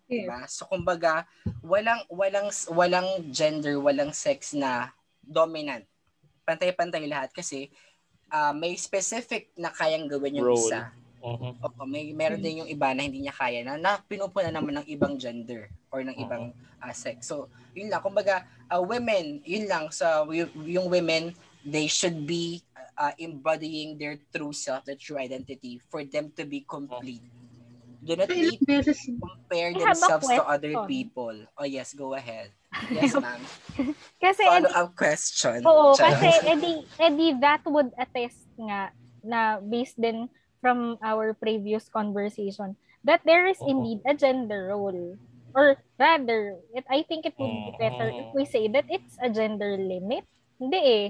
Yes. diba? So kumbaga, walang walang walang gender, walang sex na dominant. Pantay-pantay lahat kasi ah, may specific na kayang gawin yung Role. isa. Mhm. Oo, may meron din yung iba na hindi niya kaya na, na pinupuna naman ng ibang gender or ng ibang uh, sex. So, yun lang. Kumbaga, uh, women, yun lang. sa y- yung women, they should be uh, embodying their true self, their true identity for them to be complete. Do not So, need to compare I have a themselves to other people. Oh yes, go ahead. Yes, ma'am. Kasi, edi, Follow-up question. oo, Charot. kasi edi, edi that would attest nga na based din from our previous conversation that there is indeed a gender role. Or rather, it, I think it would be better if we say that it's a gender limit. Hindi eh.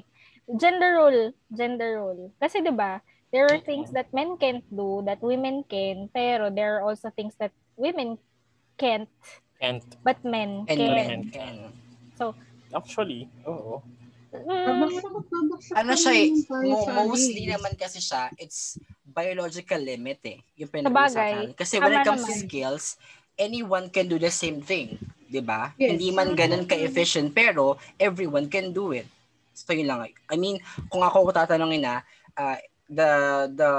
Gender role, gender role. Kasi 'di ba, there are things that men can't do that women can, pero there are also things that women can't And but men And can. men can. actually, oo. Mm, Ano siya eh, mostly naman kasi siya, it's biological limit eh. Yung pinag-uusapan. Kasi when it comes to skills, anyone can do the same thing. 'di ba? Yes. Hindi man ganun ka-efficient, pero everyone can do it. So yun lang. I mean, kung ako ko tatanungin na, ah, the the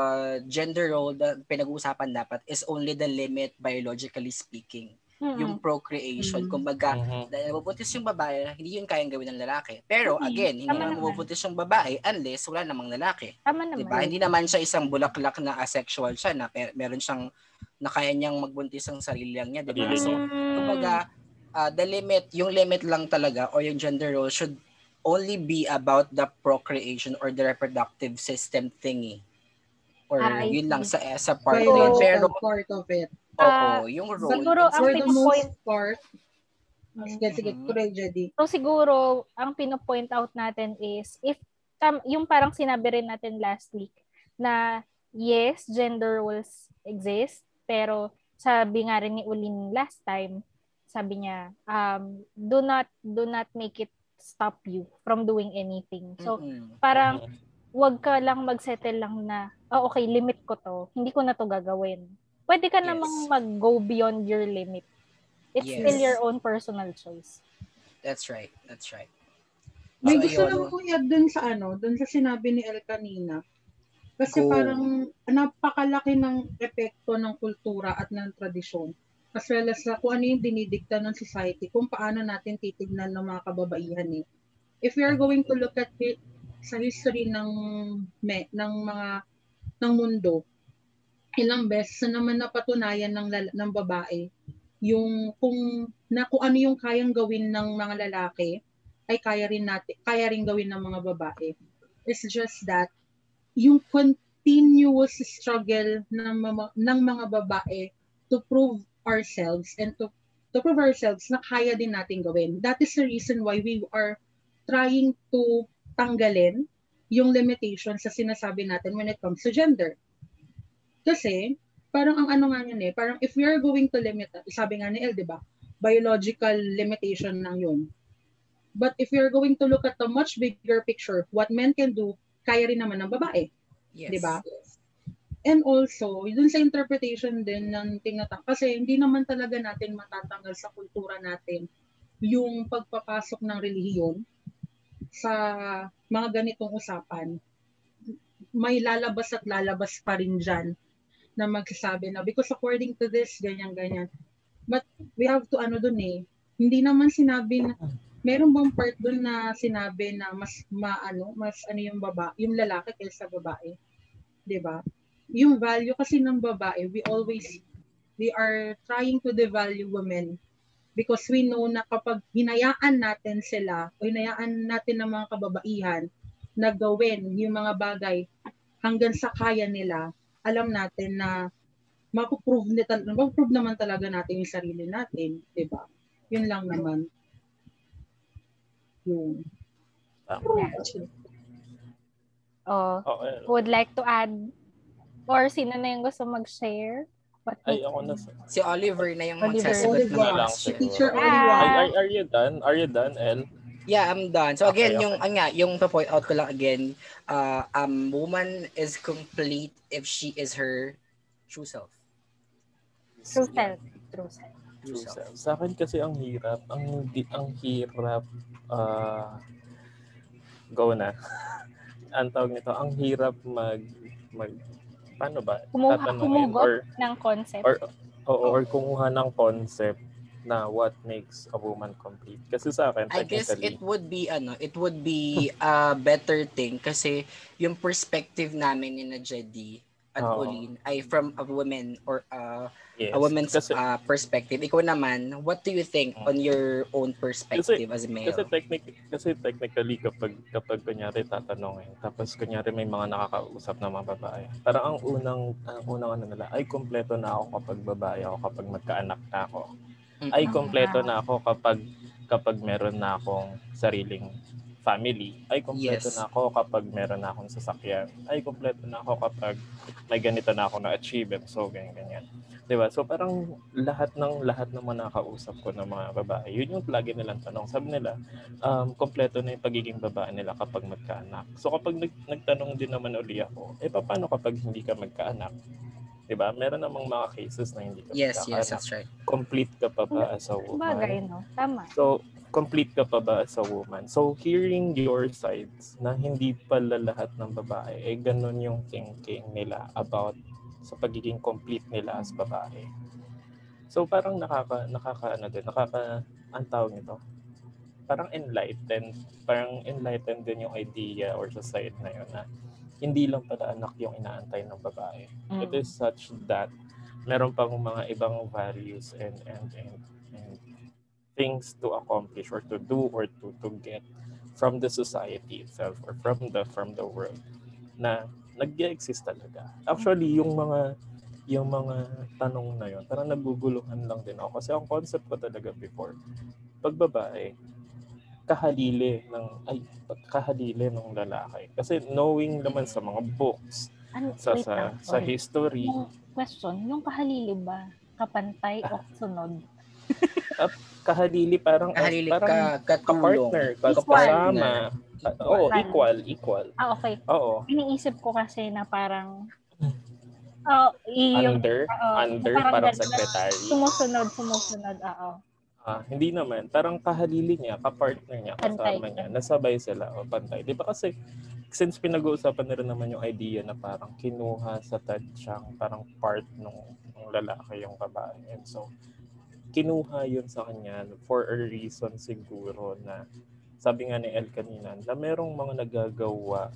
gender role na pinag-uusapan dapat is only the limit biologically speaking. mm-mm. Yung procreation. Mm. Kumbaga, Mhm. dahil nabubuntis yung babae, hindi yun kayang gawin ng lalaki. Pero Mm, again, hindi tama naman naman. mabubuntis yung babae unless wala namang lalaki. Tama naman. Diba? Hindi naman siya isang bulaklak na asexual siya na per- meron siyang na kaya niyang magbuntis ang sarili lang niya, diba? Sarili So, kumbaga, ah, the limit, yung limit lang talaga or yung gender role should only be about the procreation or the reproductive system thingy. Or Ah, I yun lang see. sa sa part na yun. Biological Pero, part of it. Ah, oo, yung role. siguro ang For the most part, sige, sige, Mhm. tuloy, Jedi. So siguro, ang pinopoint out natin is, if tam, yung parang sinabi rin natin last week, na yes, gender roles exist, pero sabi nga rin ni Ulin last time, sabi niya, um, do not, do not make it stop you from doing anything. So, Mhm. parang, wag ka lang magsettle lang na, oh, okay, limit ko to. Hindi ko na to gagawin. Pwede ka Yes. namang mag-go beyond your limit. It's Yes. still your own personal choice. That's right. That's right. May So, gusto lang ko i-add dun sa ano, dun sa sinabi ni El kanina. Kasi Cool. parang napakalaki ng epekto ng kultura at ng tradisyon. As well as sa kung ano yung dinidikta ng society, kung paano natin titignan ng mga kababaihan eh. If we are going to look at it sa history ng me, ng mga ng mundo, ilang beses na naman napatunayan ng ng babae yung kung na kung ano yung kayang gawin ng mga lalaki ay kaya rin natin kaya rin gawin ng mga babae. It's just that yung continuous struggle ng mga, ng mga babae to prove ourselves and to to prove ourselves na kaya din natin gawin. That is the reason why we are trying to tanggalin yung limitation sa sinasabi natin when it comes to gender. Kasi, parang ang ano nga yun eh, parang if we are going to limit, sabi nga ni El, di ba? Biological limitation lang yun. But if we are going to look at the much bigger picture, what men can do, kaya rin naman ng babae. Yes. Di ba? And also, dun sa interpretation din ng tinatak, kasi hindi naman talaga natin matatanggal sa kultura natin yung pagpapasok ng relihiyon sa mga ganitong usapan. May lalabas at lalabas pa rin dyan na magsasabi na because according to this, ganyan-ganyan. But we have to ano dun eh, hindi naman sinabi na, meron bang part dun na sinabi na mas maano, mas ano yung baba, yung lalaki kaysa babae. 'Di ba? Yung value kasi ng babae, we always we are trying to devalue women because we know na kapag hinayaan natin sila o hinayaan natin ng mga kababaihan na gawin yung mga bagay hanggang sa kaya nila, alam natin na mapuprove, nita, mapuprove naman talaga natin yung sarili natin, di ba? Yun lang naman. Yung, Oh, Okay. would like to add or sino na yung gusto mag-share? What Ay, ako na. Si Oliver na yung Oliver. magsasagot ng na lang si siguro. Teacher Ah. Oliver. Ay, are, are you done? Are you done, El? Yeah, I'm done. So Okay, again, okay. yung ang nga, yung to point out ko lang again, uh, um woman is complete if she is her true self. True self. True self. True self. Sa akin kasi ang hirap, ang di, ang hirap ah go na. ang tawag nito, ang hirap mag mag paano ba? Kumuha, kumugot or ng concept. or oo, or kumuha ng concept na what makes a woman complete. Kasi sa akin, I guess it would be ano, it would be a better thing kasi yung perspective namin ni na Jedi at Oo. Pauline ay from a woman or uh, yes. a woman's kasi, uh, perspective. Ikaw naman, what do you think Mm. on your own perspective as a male? Kasi technically, kasi technically kapag kapag kunyari tatanungin, tapos kunyari may mga nakakausap na mga babae. Parang ang unang ang unang ano nila, ay kompleto na ako kapag babae ako, kapag magkaanak na ako. Mm. Ay kompleto na ako kapag kapag meron na akong sariling family. Ay kompleto Yes. na ako kapag meron na akong sasakyan. Ay kompleto na ako kapag may ganito na ako na-achieve so ganyan ganyan. 'Di ba? So parang lahat ng lahat ng mga nakausap ko ng mga babae, yun yung lagi nilang tanong. Sabi nila, um, kompleto na yung pagiging babae nila kapag magkaanak. So kapag nag, nagtanong din naman uli ako, eh paano kapag hindi ka magkaanak? 'Di ba? Meron namang mga cases na hindi ka Yes, yes, that's right. Complete ka pa ba as a woman? Bagay, no? Tama. So, complete ka pa ba as a woman? So, hearing your sides na hindi pala lahat ng babae, eh ganun yung thinking nila about sa pagiging complete nila as babae. So, parang nakaka, nakaka, ano din, nakaka, ang tawag nito, parang enlightened, parang enlightened din yung idea or sa side na yun na hindi lang pala anak yung inaantay ng babae. Mm. It is such that meron pang mga ibang values and and and, and things to accomplish or to do or to to get from the society itself or from the from the world na nag-exist talaga. Actually, yung mga yung mga tanong na yun, parang naguguluhan lang din ako. Kasi ang concept ko talaga before, pag babae, kahalili ng, ay, kahalili ng lalaki. Kasi knowing naman sa mga books, Ano, sa wait sa, lang, sa history, Yung question, yung kahalili ba? Kapantay o sunod? Kahalili parang Kahalili parang ka, ka-partner, Equal. kasama. Oo, Equal. equal, equal. Ah, okay. Oo. Iniisip ko kasi na parang oh, yung Under, oo, under, parang parang secretary. sumusunod, sumusunod, oo. Ah, hindi naman. Parang kahalili niya, kapartner niya, Pantay. kasama niya. Nasabay sila o pantay. Di ba kasi since pinag-uusapan na rin naman yung idea na parang kinuha sa tadyang parang part nung, nung lalaki yung babae. And so, kinuha yun sa kanya for a reason siguro na sabi nga ni El kanina na merong mga nagagawa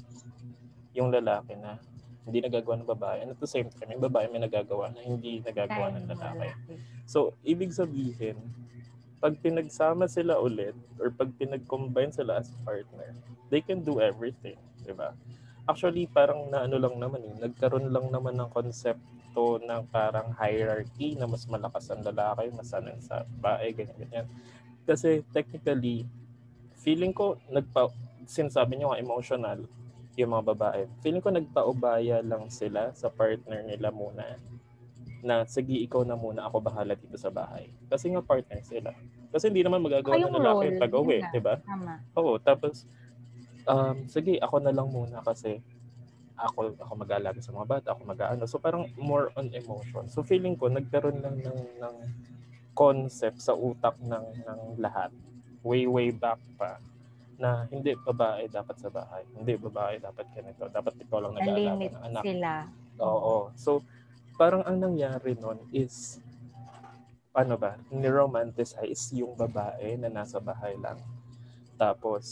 yung lalaki na hindi nagagawa ng babae. And at the same time, yung babae may nagagawa na hindi nagagawa ng lalaki. So, ibig sabihin, pag pinagsama sila ulit or pag pinag-combine sila as partner, they can do everything, di ba? Actually, parang naano lang naman eh, nagkaroon lang naman ng konsepto ng parang hierarchy na mas malakas ang lalaki, mas ano sa babae, ganyan-ganyan. Kasi technically, feeling ko, nagpa, sinasabi nyo nga emotional, yung mga babae. Feeling ko nagpaubaya lang sila sa partner nila muna na sige ikaw na muna ako bahala dito sa bahay. Kasi nga partner sila. Kasi hindi naman magagawa Kayong ng lalaki yung na. di ba? Oo, tapos um, sige ako na lang muna kasi ako ako mag-aalaga sa mga bata, ako mag-aano. So parang more on emotion. So feeling ko nagkaroon lang ng ng concept sa utak ng ng lahat way way back pa na hindi babae dapat sa bahay. Hindi babae dapat ganito. Dapat ikaw lang nag-aalaga ng anak. sila. Oo. So, parang ang nangyari nun is, ano ba, ni-romanticize yung babae na nasa bahay lang. Tapos,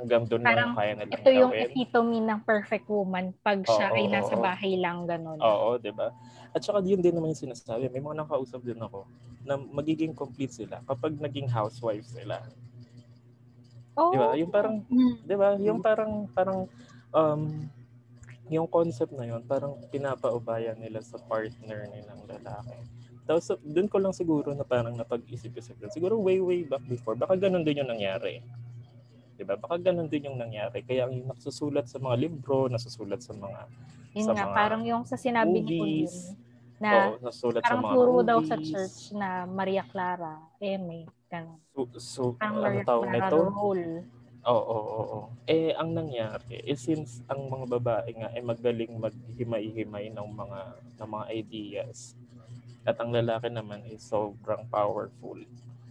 hanggang doon lang kaya nilang Ito yung gawin. epitome ng perfect woman pag siya Oo, ay nasa oo. bahay lang ganun. Oo, di ba? At saka yun din naman yung sinasabi. May mga nakausap din ako na magiging complete sila kapag naging housewife sila. Oh, Di ba? Yung parang Mm. 'di ba? Yung parang parang um yung concept na yun, parang pinapaubaya nila sa partner nilang lalaki. Tapos doon ko lang siguro na parang napag-isip-isip. Siguro way way back before, baka ganun din yung nangyari. 'Di ba? Baka ganun din yung nangyari. Kaya ang nasusulat sa mga libro, nasusulat sa mga yun sa nga, mga parang yung sa sinabi ni movies. Udin na oo, nasusulat sa parang mga turo movies. daw sa church na Maria Clara, Eme, ganun. So, so Parang ano Maria tawag Clara nito? role. Oo, oo, oo. Eh, ang nangyari, eh, since ang mga babae nga ay magaling maghimay-himay ng mga ng mga ideas at ang lalaki naman is sobrang powerful.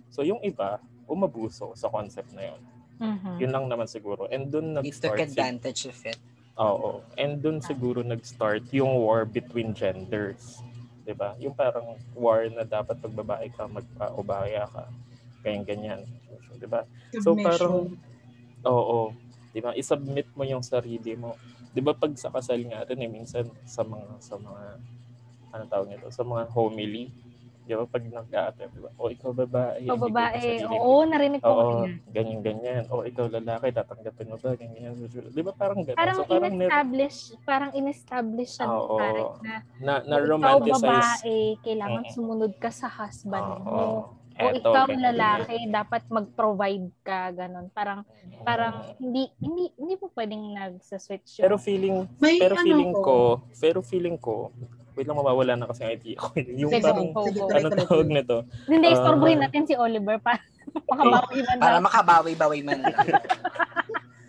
So yung iba, umabuso sa concept na yun. Mhm. Yun lang naman siguro. And doon He took nag-start si- advantage of it. Oo. And doon siguro nag-start yung war between genders. 'Di ba? Yung parang war na dapat pag babae ka, magpa-ubaya ka. Ganyan-ganyan. So, 'di ba? So parang oo, 'di ba? I-submit mo yung sarili mo. 'Di ba pag sa kasal nga rin eh minsan sa mga sa mga ano tawag nito, sa mga homily, 'di ba pag nag-a-attend, 'di ba? O ikaw babae, O babae, oo, narinig ko. Oo, yan. ganyan ganyan. O ikaw lalaki, tatanggapin mo ba ganyan. 'Di ba parang ganun? Parang so parang ner- in-establish, parang in-establish siya ng Oo. parang na na na kung ikaw romanticize. babae, kailangan Mm. sumunod ka sa husband Oo. mo. O Eto, ikaw ganyan, lalaki, dapat mag-provide ka, ganun. Parang, ganyan. parang hindi, hindi, hindi mo pwedeng nagsa-switch pero yung feeling May pero ano feeling ko. ko, pero feeling ko, wait lang mawawala na kasi ang idea ko. yung Sige, parang sige, ano tawag tuloy. nito? Hindi, Ah. istorbohin natin si Oliver para makabawi man Para makabawi-bawi man.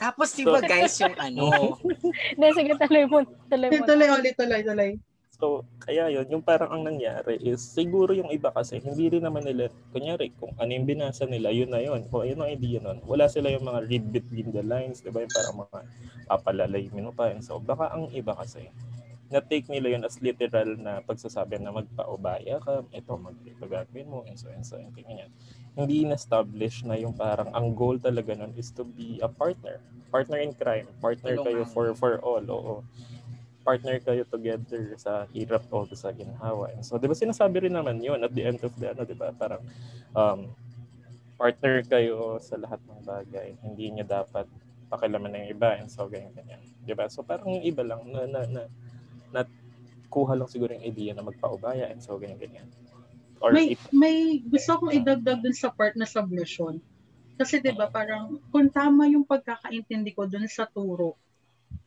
Tapos di ba guys yung ano, Hindi, sige, tuloy mo. Tuloy mo. Tuloy, ulit, tuloy, tuloy. So, kaya yun, yung parang ang nangyari is, siguro yung iba kasi, hindi rin naman nila, kunyari, kung ano yung binasa nila, yun na yun. Kung ayun ang idea nun. Wala sila yung mga read between the lines, di ba? Yung parang mga papalalay mo pa. And so, baka ang iba kasi, na-take nila yun as literal na pagsasabi na magpaubaya ka, ito, mag ito gagawin mo, and so, and so, and ganyan. Hindi na-establish na yung parang ang goal talaga nun is to be a partner. Partner in crime. Partner kayo Tulungan. for for all. Oo. Partner kayo together sa hirap o sa ginhawa. And so, di ba sinasabi rin naman yun at the end of the ano, di ba? Parang um, partner kayo sa lahat ng bagay. Hindi niya dapat pakilaman ng iba and so ganyan ganyan. Di ba? So parang yung iba lang na na, na, na kuha lang siguro yung idea na magpaubaya and so ganyan ganyan. Or May, if, may gusto kong idagdag dun sa part na submission. Kasi 'di ba parang kung tama yung pagkakaintindi ko dun sa turo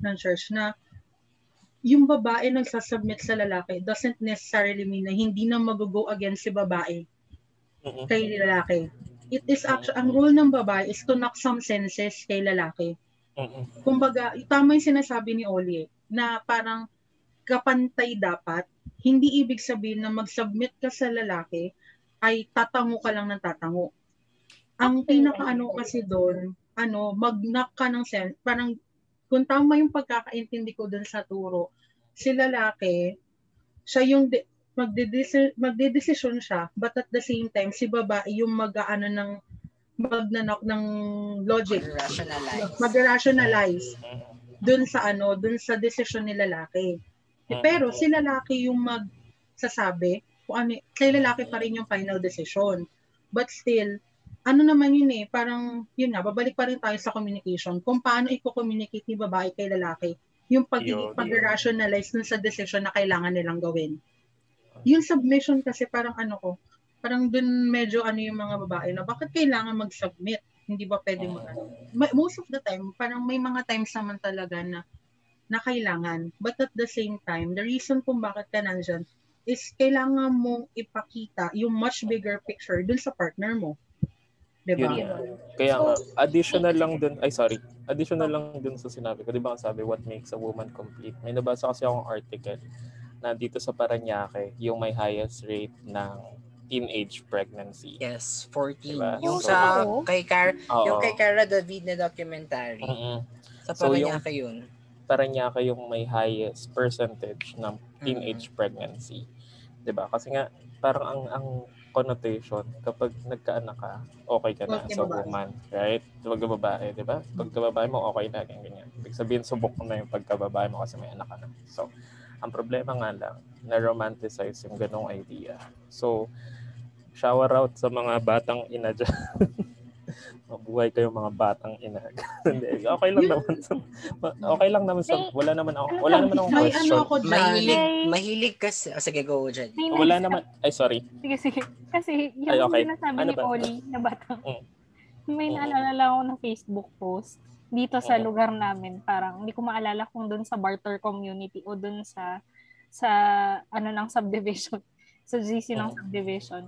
ng church na yung babae nagsasubmit sa lalaki doesn't necessarily mean na hindi na mag-go against si babae kay lalaki. It is actually, ang role ng babae is to knock some senses kay lalaki. Kumbaga, tama yung sinasabi ni Oli eh, na parang kapantay dapat, hindi ibig sabihin na mag-submit ka sa lalaki ay tatango ka lang ng tatango. Ang Okay. pinakaano kasi doon, ano, mag-knock ka ng sense, parang kung tama yung pagkakaintindi ko dun sa turo, si lalaki, siya yung de- magdedesi- magdedesisyon siya, but at the same time, si babae yung mag-aano ng magnanok ng logic, Rationalize. mag-rationalize Mm. dun sa ano, dun sa desisyon ni lalaki. Eh, Mm. Pero si lalaki yung magsasabi kung ano, kay lalaki pa rin yung final decision. But still, ano naman yun eh, parang, yun nga, babalik pa rin tayo sa communication. Kung paano i-communicate ni babae kay lalaki, yung pag Yun, pag-rationalize sa decision na kailangan nilang gawin. Yung submission kasi parang ano ko, parang dun medyo ano yung mga babae na bakit kailangan mag-submit? Hindi ba pwede mag Ma- Most of the time, parang may mga times naman talaga na na kailangan. But at the same time, the reason kung bakit ka nandyan is kailangan mong ipakita yung much bigger picture dun sa partner mo. Diba? Yun. Kaya nga, additional lang dun, ay sorry, additional lang dun sa sinabi ko. Di ba ang sabi, what makes a woman complete? May nabasa kasi akong article na dito sa Paranaque, yung may highest rate ng teenage pregnancy. Yes, 14. Diba? Yung So, sa kay Car Oo. yung kay Cara David na documentary. Mm-mm. Sa So, yung- Paranaque yun. Paranaque yung may highest percentage ng teenage pregnancy. 'Di ba? Kasi nga parang ang ang connotation kapag nagkaanak ka, okay ka na Okay, sa babae. woman, right? Pag babae, 'di ba? Pagka babae mo okay na ganyan ganyan. Ibig sabihin subok na yung pagkababae mo kasi may anak ka na. So, ang problema nga lang na romanticize yung ganong idea. So, shower out sa mga batang ina dyan. Mabuhay kayo mga batang ina. Okay lang naman sa, okay lang naman sa May- wala naman ako ano wala naman akong May question. ano ako dyan. Mahilig, mahilig kasi. Oh, sige, go. May Wala naman ay sorry. Sige, sige. Kasi yung Ay, okay. sinasabi Ano ni ba? Oli na batang, Mm. may Mm. naalala lang ako ng Facebook post dito sa Mm. lugar namin. Parang hindi ko maalala kung doon sa barter community o doon sa sa ano ng subdivision, sa GC ng Mm. subdivision.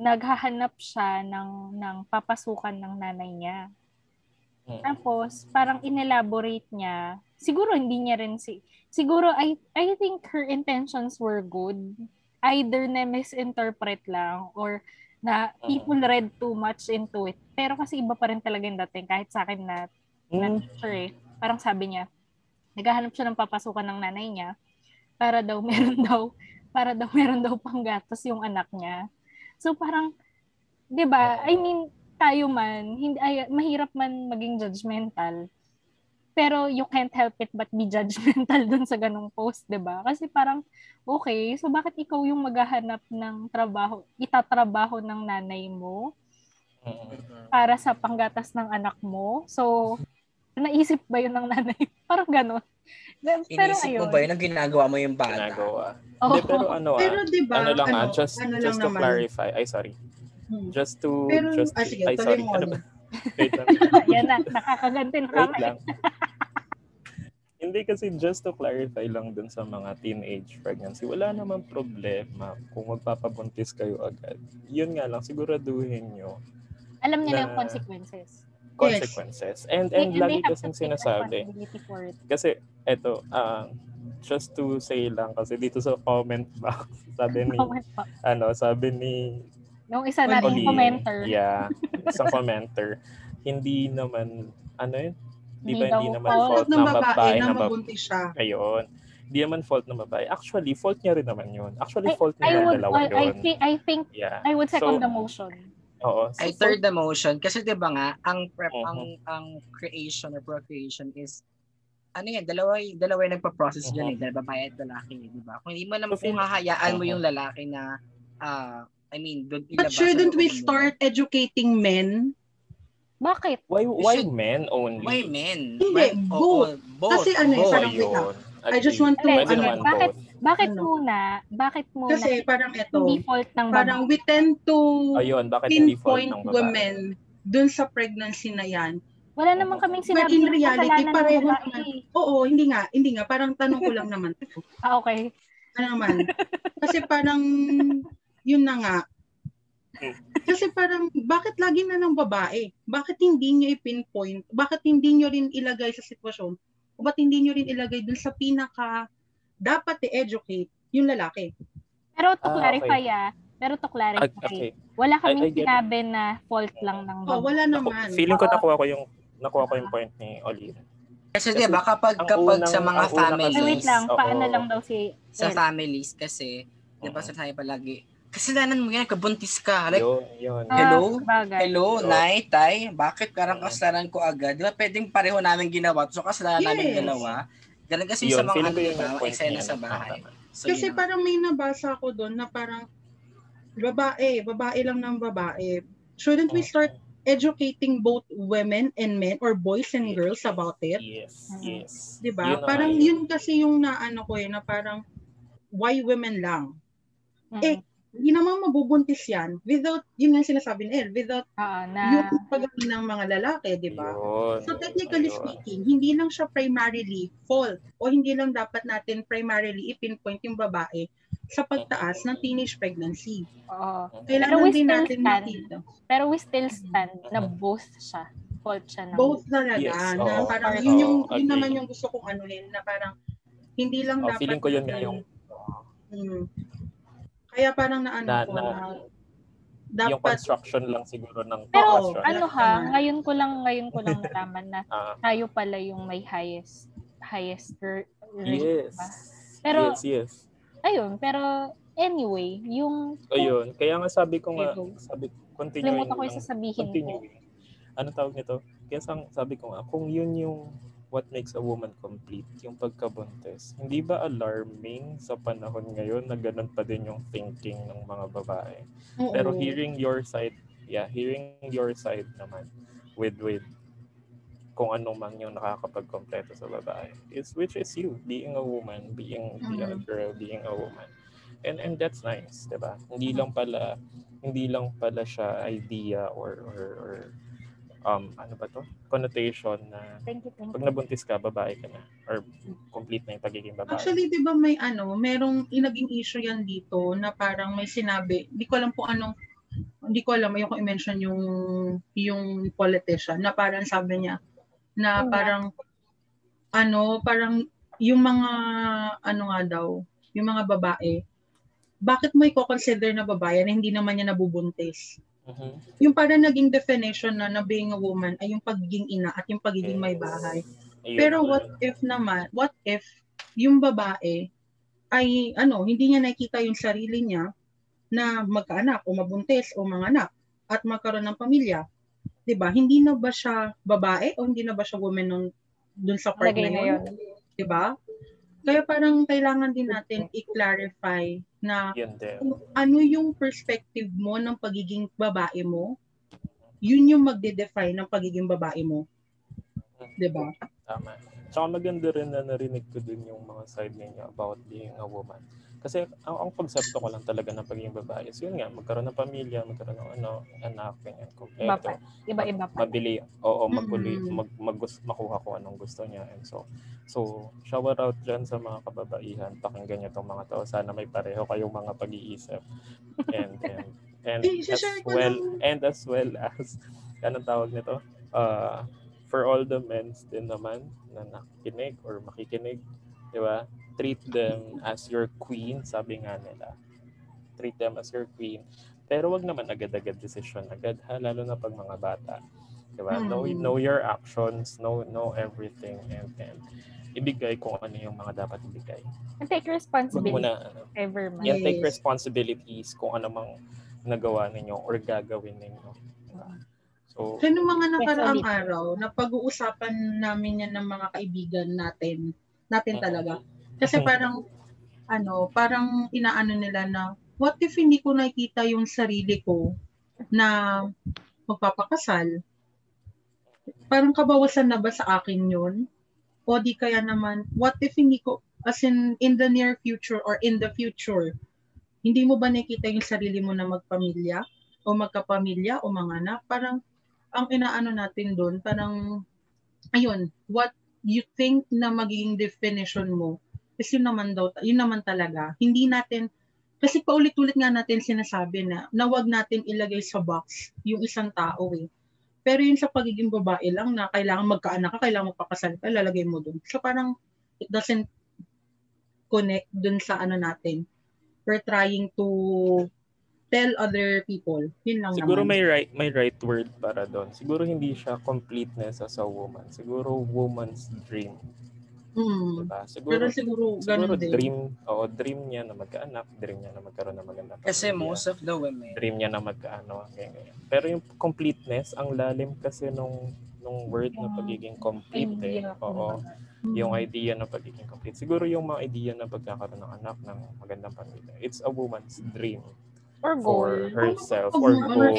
Naghahanap siya ng ng papasukan ng nanay niya. Mm. Tapos, parang inelaborate niya. Siguro hindi niya rin si... Siguro, I, I think her intentions were good. Either na misinterpret lang or na Mm. people read too much into it. Pero kasi iba pa rin talaga yung dating. Kahit sa akin na, na Mm. teacher eh. Parang sabi niya, naghahanap siya ng papasukan ng nanay niya para daw meron daw para daw meron daw panggatos yung anak niya. So parang 'di ba? I mean, tayo man, hindi ay, mahirap man maging judgmental. Pero you can't help it but be judgmental dun sa ganong post, 'di ba? Kasi parang okay, so bakit ikaw yung maghahanap ng trabaho, itatrabaho ng nanay mo para sa panggatas ng anak mo? So naisip ba yun ng nanay? Parang ganon. Pero Inisip mo ayun. ba yun ang ginagawa mo yung bata? Ginagawa. Oo. Hindi, pero ano ah, Pero di ba, ano lang ah, just ano lang just to naman. clarify. Ay sorry. Hmm. Just to Pero, just ah, to, sige, ay sorry. mo. Ano ba? Wait lang. Yan na, nakakaganti na Wait kami. lang. Hindi kasi just to clarify lang dun sa mga teenage pregnancy, wala namang problema kung magpapabuntis kayo agad. Yun nga lang, siguraduhin nyo Alam niya na Na- yung consequences. Consequences. And, and They- lagi kasing sinasabi, kasi eto, ah, just to say lang, kasi dito sa comment box, sabi ni, ano, sabi ni Yung isa Oli. nating commenter. Yeah, isang commenter. Hindi naman, ano yun? Di ba Hindi naman fault. fault ng babae na na mabuntis siya. Ayun. Hindi naman fault ng babae. Actually, fault niya rin naman yun. Actually, I, fault I niya would, dalawa I, I, yun. thi- I think, Yeah. I would second So, the motion. Oo. So, I third the motion kasi 'di ba nga ang prep Mhm. ang ang creation or procreation is ano yan, dalawa dalawa yung nagpa-process diyan eh, dahil babae at lalaki, 'di ba? Kung hindi mo naman So, kung hahayaan mo Mhm. yung lalaki na ah I mean, doon But ilabas shouldn't we loob mo. start educating men? Bakit? why why should- men only? Why men? Hindi, Why- both. oo, both. Kasi ano eh, both. parang- wait. I just want to, Pwede ano, bakit- both. Bakit Ano? muna? Bakit muna? Kasi parang ito, hindi fault ng parang babae. we tend to Ayun, bakit pinpoint ng babae? women dun sa pregnancy na yan. Wala naman kaming But sinabi in na reality, pareho naman. Oo, hindi nga, hindi nga. Parang tanong ko lang naman. Ah, okay. Ano naman? Kasi parang, yun na nga. Kasi parang, bakit lagi na ng babae? Bakit hindi nyo i-pinpoint? Bakit hindi nyo rin ilagay sa sitwasyon? O ba't hindi nyo rin ilagay dun sa pinaka dapat i-educate yung lalaki? Pero to Ah, clarify ah, pero to Ah, clarify, okay. wala kaming I- I sinabi na fault lang ng Oh, babae. wala Naku, naman. feeling ko nakuha ko yung nakuha ko yung point ni Oli. Kasi, Kasi di ba kapag, kapag unang- sa mga families, wait lang. Paano lang daw si sa families kasi, di ba sa tayo palagi, kasalanan mo yan, kabuntis ka. Like, yun, yun. Ah, Hello? sabagay. hello, nay, tay, bakit parang Oo. kasalanan ko agad? Di ba pwedeng pareho namin ginawa? So kasalanan namin Yes. Ganun kasi Yun, sa mga ano, yun yung eksena sa bahay. Tama. So, Kasi yun ang- parang may nabasa ko doon na parang babae, babae lang ng babae. Shouldn't we Mm. start educating both women and men or boys and Yes. girls about it? Yes, Mhm. yes. 'Di ba? Yun Parang nga yun kasi yung naano ko eh na parang why women lang? Mm. Eh, Hindi naman mabubuntis yan without, yun nga yung sinasabi ni El, without Oo, na yung pagdating ng mga lalaki, di ba? So technically Ayun. speaking, hindi lang siya primarily fault o hindi lang dapat natin primarily ipinpoint yung babae sa pagtaas ng teenage pregnancy. oo. Kailangan we din still natin stand. makita. Pero we still stand na both siya. Fault siya ng Both talaga Yes, na oo. parang Oo, yun yung agree. yun naman yung gusto kong anuhin na parang hindi lang Oh, dapat feeling ko yun yung Mm. Kaya parang naano na, ko na, na, yung dapat construction lang siguro ng Pero ano ha, ngayon ko lang ngayon ko lang nalaman na Ah, tayo pala yung may highest highest rate. yes. ba? Pero- yes, yes. Ayun, pero anyway, yung Ayun, kaya nga sabi ko nga, sabi, continuing limutan ko yung sasabihin ko. continuing. Ano tawag nito? Kaya sang, sabi ko nga, kung yun yung what makes a woman complete, yung pagkabuntis, hindi ba alarming sa panahon ngayon na ganun pa din yung thinking ng mga babae? oo. Pero hearing your side, yeah, hearing your side naman with with kung anong man yung nakakapagkompleto sa babae is which is you being a woman being being a girl being a woman and and that's nice 'di ba hindi lang pala hindi lang pala siya idea or or, or um ano ba to connotation na Thank you, thank pag you. nabuntis ka babae ka na or complete na yung pagiging babae Actually, di ba may ano, merong inaging issue yan dito na parang may sinabi, di ko alam kung anong, hindi ko alam, ayoko i-mention yung, yung politician na parang sabi niya, na parang, ano, parang yung mga, ano nga daw, yung mga babae, bakit mo i-consider na babae na hindi naman niya nabubuntis? Mhm. Yung parang naging definition na na being a woman ay yung pagiging ina at yung pagiging may bahay. Ayun, Pero what if naman, what if yung babae ay ano, hindi niya nakikita yung sarili niya na magkaanak o mabuntis o manganak at magkaroon ng pamilya. 'Di ba? Hindi na ba siya babae o hindi na ba siya woman nun dun sa part Lagay na na yun? 'Di ba? Kaya parang kailangan din natin i-clarify na kung ano yung perspective mo ng pagiging babae mo, yun yung magde-define ng pagiging babae mo. 'Di ba? Tama. Tsaka maganda rin na narinig ko din yung mga side ninyo about being a woman. Kasi ang, ang konsepto ko lang talaga ng pagiging babae is yun nga, magkaroon ng pamilya, magkaroon ng ano, anak, ganyan, kompleto. Iba-iba pa. Mabili, oo, maguli, Mm. mag, mag, makuha ko anong gusto niya. And so, so, shower out dyan sa mga kababaihan. Pakinggan niyo tong mga to. Sana may pareho kayong mga pag-iisip. And, and, and as well, and as well as, anong tawag nito? Uh, for all the men din naman na nakikinig or makikinig, di ba? Treat them as your queen, sabi nga nila. Treat them as your queen. Pero wag naman agad-agad decision agad, ha? lalo na pag mga bata. Di ba? Know, Mm. know your actions, know, know everything, and, and ibigay kung ano yung mga dapat ibigay. And take responsibility muna, ano, ever man. yan, take responsibilities kung ano mang nagawa ninyo or gagawin ninyo. Diba? So, nung mga nakaraang araw, na pag-uusapan namin yan ng mga kaibigan natin, natin talaga. Kasi parang, ano, parang inaano nila na, what if hindi ko nakikita yung sarili ko na magpapakasal? Parang kabawasan na ba sa akin yun? O di kaya naman, what if hindi ko, as in, in the near future or in the future, hindi mo ba nakikita yung sarili mo na magpamilya? O magkapamilya o mga anak? Parang, ang inaano natin doon, parang, ayun, what you think na magiging definition mo, is yun naman daw, yun naman talaga. Hindi natin, kasi paulit-ulit nga natin sinasabi na, na wag natin ilagay sa box yung isang tao eh. Pero yun sa pagiging babae lang na kailangan magkaanak ka, kailangan magpakasal ka, lalagay mo doon. So parang, it doesn't connect dun sa ano natin. We're trying to tell other people. Yun lang Siguro naman. may right may right word para doon. Siguro hindi siya completeness as a woman. Siguro woman's dream. Mm. Diba? Pero Siguro, siguro, siguro ganun din. dream, o dream niya na magkaanak, dream niya na magkaroon ng magandang Kasi pamilya, most of the women, dream niya na magkaano, ganyan. Pero yung completeness, ang lalim kasi nung nung word na pagiging complete eh. idea, Oo. Mm. Yung idea na pagiging complete. Siguro yung mga idea na pagkakaroon ng anak ng magandang pamilya. It's a woman's dream Or for goal. herself Ano or goal.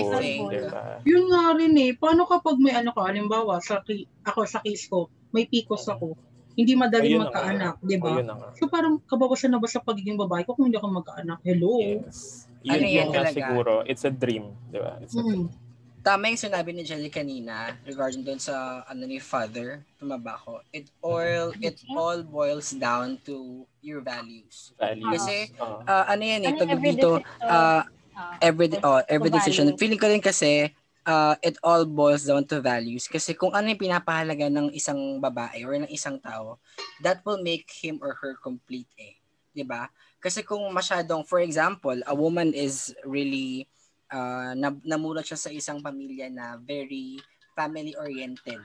Diba? Yun nga rin eh. Paano kapag may ano ka, halimbawa, sa, ako sa case ko, may PCOS ako, hindi madaling Ayun magkaanak, di ba? yun. So parang kabawasan na ba sa pagiging babae ko kung hindi ako magkaanak? Hello? Yes. Yun, Ano yun talaga? siguro. It's a dream. Di ba? It's a dream. Mm. tama yung sinabi ni Jelly kanina regarding doon sa ano ni father, tumaba ko. It all it all boils down to your values. Values. Kasi, Ah. Ah, ano yan eh, tawag every dito, decision, ah, ah, every oh, every decision. Feeling ko rin kasi uh, it all boils down to values kasi kung ano yung pinapahalaga ng isang babae or ng isang tao, that will make him or her complete eh. ba? Kasi kung masyadong for example, a woman is really uh, na, namulat siya sa isang pamilya na very family oriented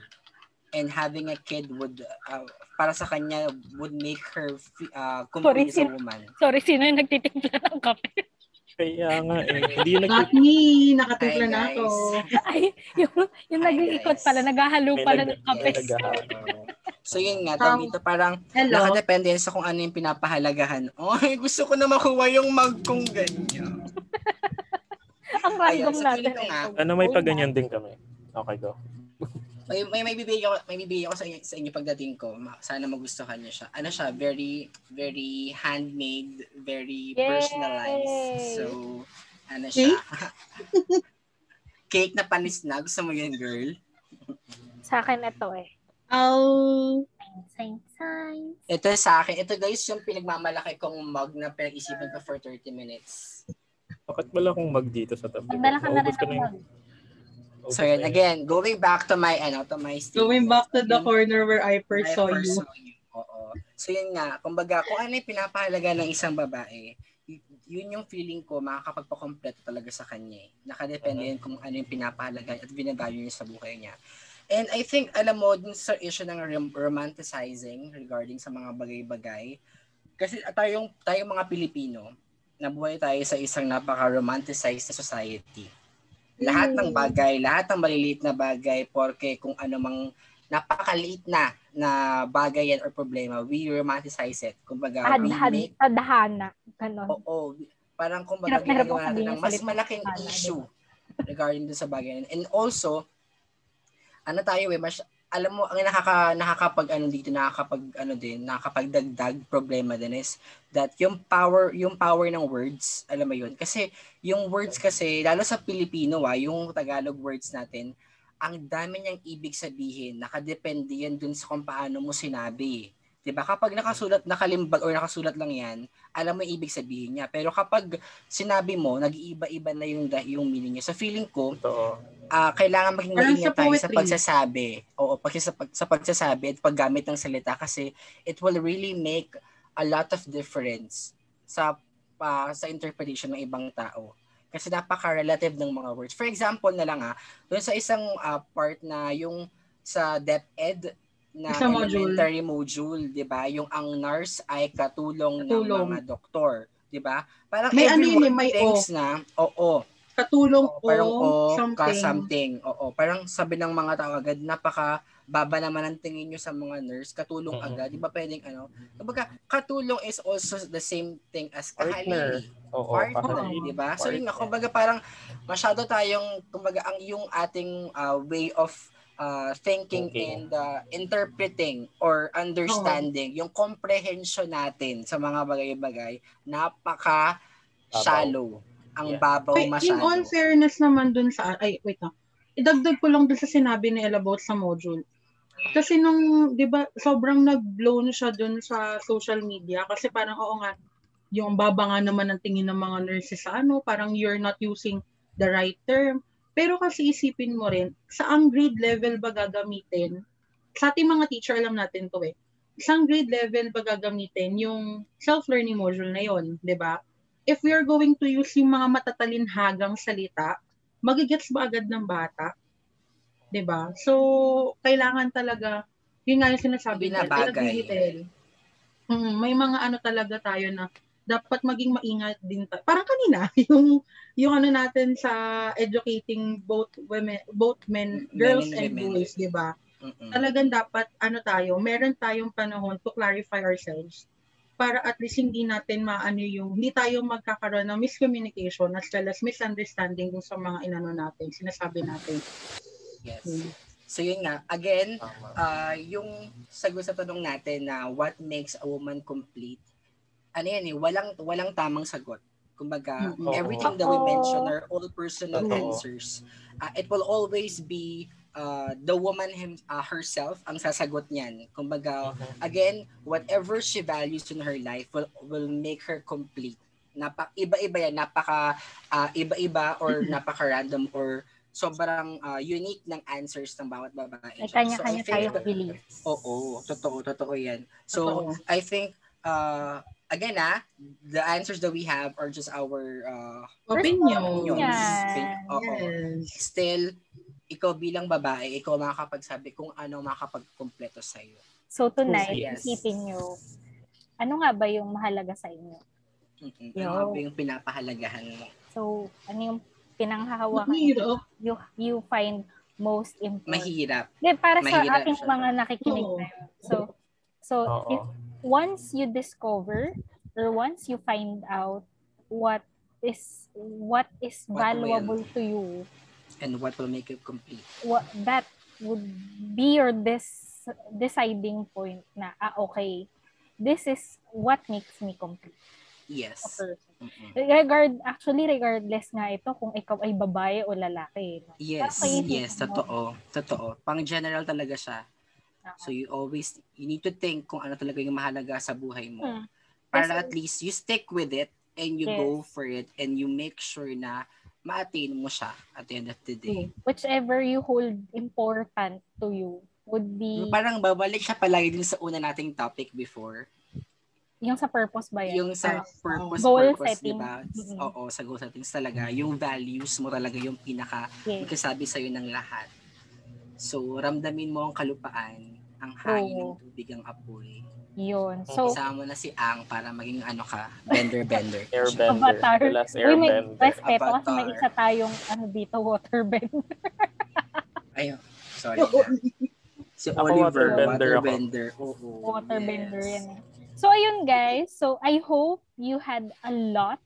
and having a kid would uh, para sa kanya would make her uh, complete as a Sorry, woman. Sorry, sino yung nagtitimpla ng kape? Kaya nga eh. Hindi yun Not nag- me, nakatimpla Hi, na ako. Ay, yung, yung Hi, nag-iikot guys. pala, naghahalo may pala nag- ng kape. may nag- So yun nga, Um, tawag dito parang Hello? nakadepende sa kung ano yung pinapahalagahan. Oy, gusto ko na makuha yung mag kong ganyan. Ang Ayun, random sa natin. feeling ko nga, Ano may paganyan din kami. Okay, go. May, may, may bibigay ako, may bibigay ako sa inyo, sa inyo pagdating ko. Sana magustuhan niyo siya. Ano siya, very, very handmade, very Yay! personalized. So, ano siya. Cake na panis na. Gusto mo yun, girl? Sa akin ito eh. I'll... Sign, sign. Ito sa akin. Ito guys, yung pinagmamalaki kong mug na pinag-isipan ko for 30 minutes. Bakit wala akong mag dito sa tabi? ko? Magdala ka na rin ko ng naubos So yun, again, going back to my, ano, to my statement. Going back to the corner where I first saw you. saw you. Oo. So yun nga, kumbaga, kung ano yung pinapahalaga ng isang babae, yun yung feeling ko makakapagpakompleto talaga sa kanya eh. Nakadepende yun kung ano yung pinapahalaga at binavalue niya sa buhay niya. And I think, alam mo, dun sa issue ng rom- romanticizing regarding sa mga bagay-bagay, kasi tayong, tayong mga Pilipino, nabuhay tayo sa isang napaka-romanticized na society. Lahat ng bagay, lahat ng maliliit na bagay, porke kung ano mang napakaliit na na bagay yan or problema, we romanticize it. Kumbaga, we Adhad, make, adhana. Ganon. oo, parang kumbaga Hirap na hirap ginagawa natin ng mas malaking issue regarding dun sa bagay. And also, ano tayo eh, mas, alam mo, ang nakaka, nakakapag ano dito, nakakapag ano din, nakakapagdagdag problema din is that yung power, yung power ng words, alam mo yun. Kasi yung words kasi, lalo sa Pilipino ah, yung Tagalog words natin, ang dami niyang ibig sabihin, nakadepende yan dun sa kung paano mo sinabi. 'Di ba? Kapag nakasulat, nakalimbag or nakasulat lang 'yan, alam mo yung ibig sabihin niya. Pero kapag sinabi mo, nag-iiba-iba na yung yung meaning niya. So feeling ko, Totoo. ah kailangan maging maingat sa tayo sa pagsasabi. Oo, pag sa, pag, sa pagsasabi at paggamit ng salita kasi it will really make a lot of difference sa ah, sa interpretation ng ibang tao. Kasi napaka-relative ng mga words. For example na lang ah, doon sa isang ah, part na yung sa DepEd na Sa module. elementary module, 'di ba? Yung ang nurse ay katulong, Katulong. ng mga doktor, 'di ba? Parang May ano yun eh, everyone may thinks na, oo, Katulong Oo, o parang o something. ka something. Oo, parang sabi ng mga tao agad, napaka baba naman ang tingin nyo sa mga nurse, katulong Mhm. agad. Di ba pwedeng ano? Kumbaga, katulong is also the same thing as Partner. kahalili. Oo, Partner, kahalili. di ba? So yun nga, Partner. kumbaga parang masyado tayong, kumbaga ang yung ating uh, way of uh, thinking, Thinking. and uh, interpreting or understanding, yung comprehension natin sa mga bagay-bagay, napaka shallow. Ang Yeah. babaw Wait, in all masyado. fairness naman dun sa, ay, wait lang. Idagdag ko lang dun sa sinabi ni Ella about sa module. Kasi nung, di ba, sobrang nag-blow na siya dun sa social media. Kasi parang, oo nga, yung baba nga naman ang tingin ng mga nurses sa ano, parang you're not using the right term. Pero kasi isipin mo rin, saang grade level ba gagamitin? Sa ating mga teacher, alam natin to eh. Isang grade level ba gagamitin yung self-learning module na yon, di ba? if we are going to use yung mga matatalinhagang salita, magigets ba agad ng bata? 'Di ba? So, kailangan talaga, yun nga yung sinasabi Binabagay. Mm, may mga ano talaga tayo na dapat maging maingat din tayo. Parang kanina, yung yung ano natin sa educating both women, both men, girls Men and and women. boys, 'di ba? Mm-mm. Talagang dapat ano tayo, meron tayong panahon to clarify ourselves para at least hindi natin maano yung hindi tayo magkakaroon ng miscommunication as well as misunderstanding dun sa mga inano natin, sinasabi natin. Yes. Mm. So yun nga, again, ah yung sagot sa tanong natin na what makes a woman complete, ano yan eh, walang, walang tamang sagot. Kumbaga, Mm-mm. everything that we mention are all personal Oo. answers. Ah, it will always be ah, the woman him, ah, herself ang sasagot niyan. Kumbaga, Mhm. again, whatever she values in her life will will make her complete. Napa, iba-iba yan, napaka ah, iba-iba or napaka-random or sobrang ah, unique ng answers ng bawat babae. May So, kanya-kanya tayong that- beliefs. Oo, totoo, totoo yan. So, Totoo. I think, uh, again ah, the answers that we have are just our uh, Opinion. opinions. Yan. Oo. Yes. Still, ikaw bilang babae, ikaw makakapagsabi kung ano makakapagkumpleto sa'yo. So tonight, Yes. isipin nyo, ano nga ba yung mahalaga sa inyo? Mm-mm. Yo. Ano ba yung pinapahalagahan mo? So, ano yung pinanghahawakan Mahirap. you, you find most important? Mahirap. Hindi, para sa Mahirap ating siya. mga nakikinig Oo. ngayon. So, so Oo. if once you discover or once you find out what is what is What valuable to you, And what will make you complete? what that would be your this deciding point na ah okay, this is what makes me complete Yes. Mm-mm. Regard actually regardless nga ito kung ikaw ay babae o lalaki. No? Yes, Okay. yes, totoo. Totoo. Pang general talaga siya. So you always, you need to think kung ano talaga yung mahalaga sa buhay mo. Hmm. Para Kasi- at least you stick with it and you Yes. go for it and you make sure na ma-attain mo siya at the end of the day. Whichever you hold important to you would be Parang babalik siya palagi din sa una nating topic before. yung sa purpose ba yan? Yung sa Ah, purpose, goal purpose, setting. ba? Mm-mm. Oo, sa goal settings talaga. Yung values mo talaga yung pinaka Yes. magkasabi sa'yo ng lahat. So, ramdamin mo ang kalupaan, ang hangin ng Oo. tubig, ang apoy. Yun. So, Isama mo na si Ang para maging ano ka, bender-bender. Airbender. Avatar. The last uy, may airbender. respeto kasi may isa tayong ano dito, waterbend. Ayun, sorry na. Si Ako Oliver, waterbender ako. waterbender. Oo, waterbender yes. yan eh. So, ayun guys. So, I hope you had a lot.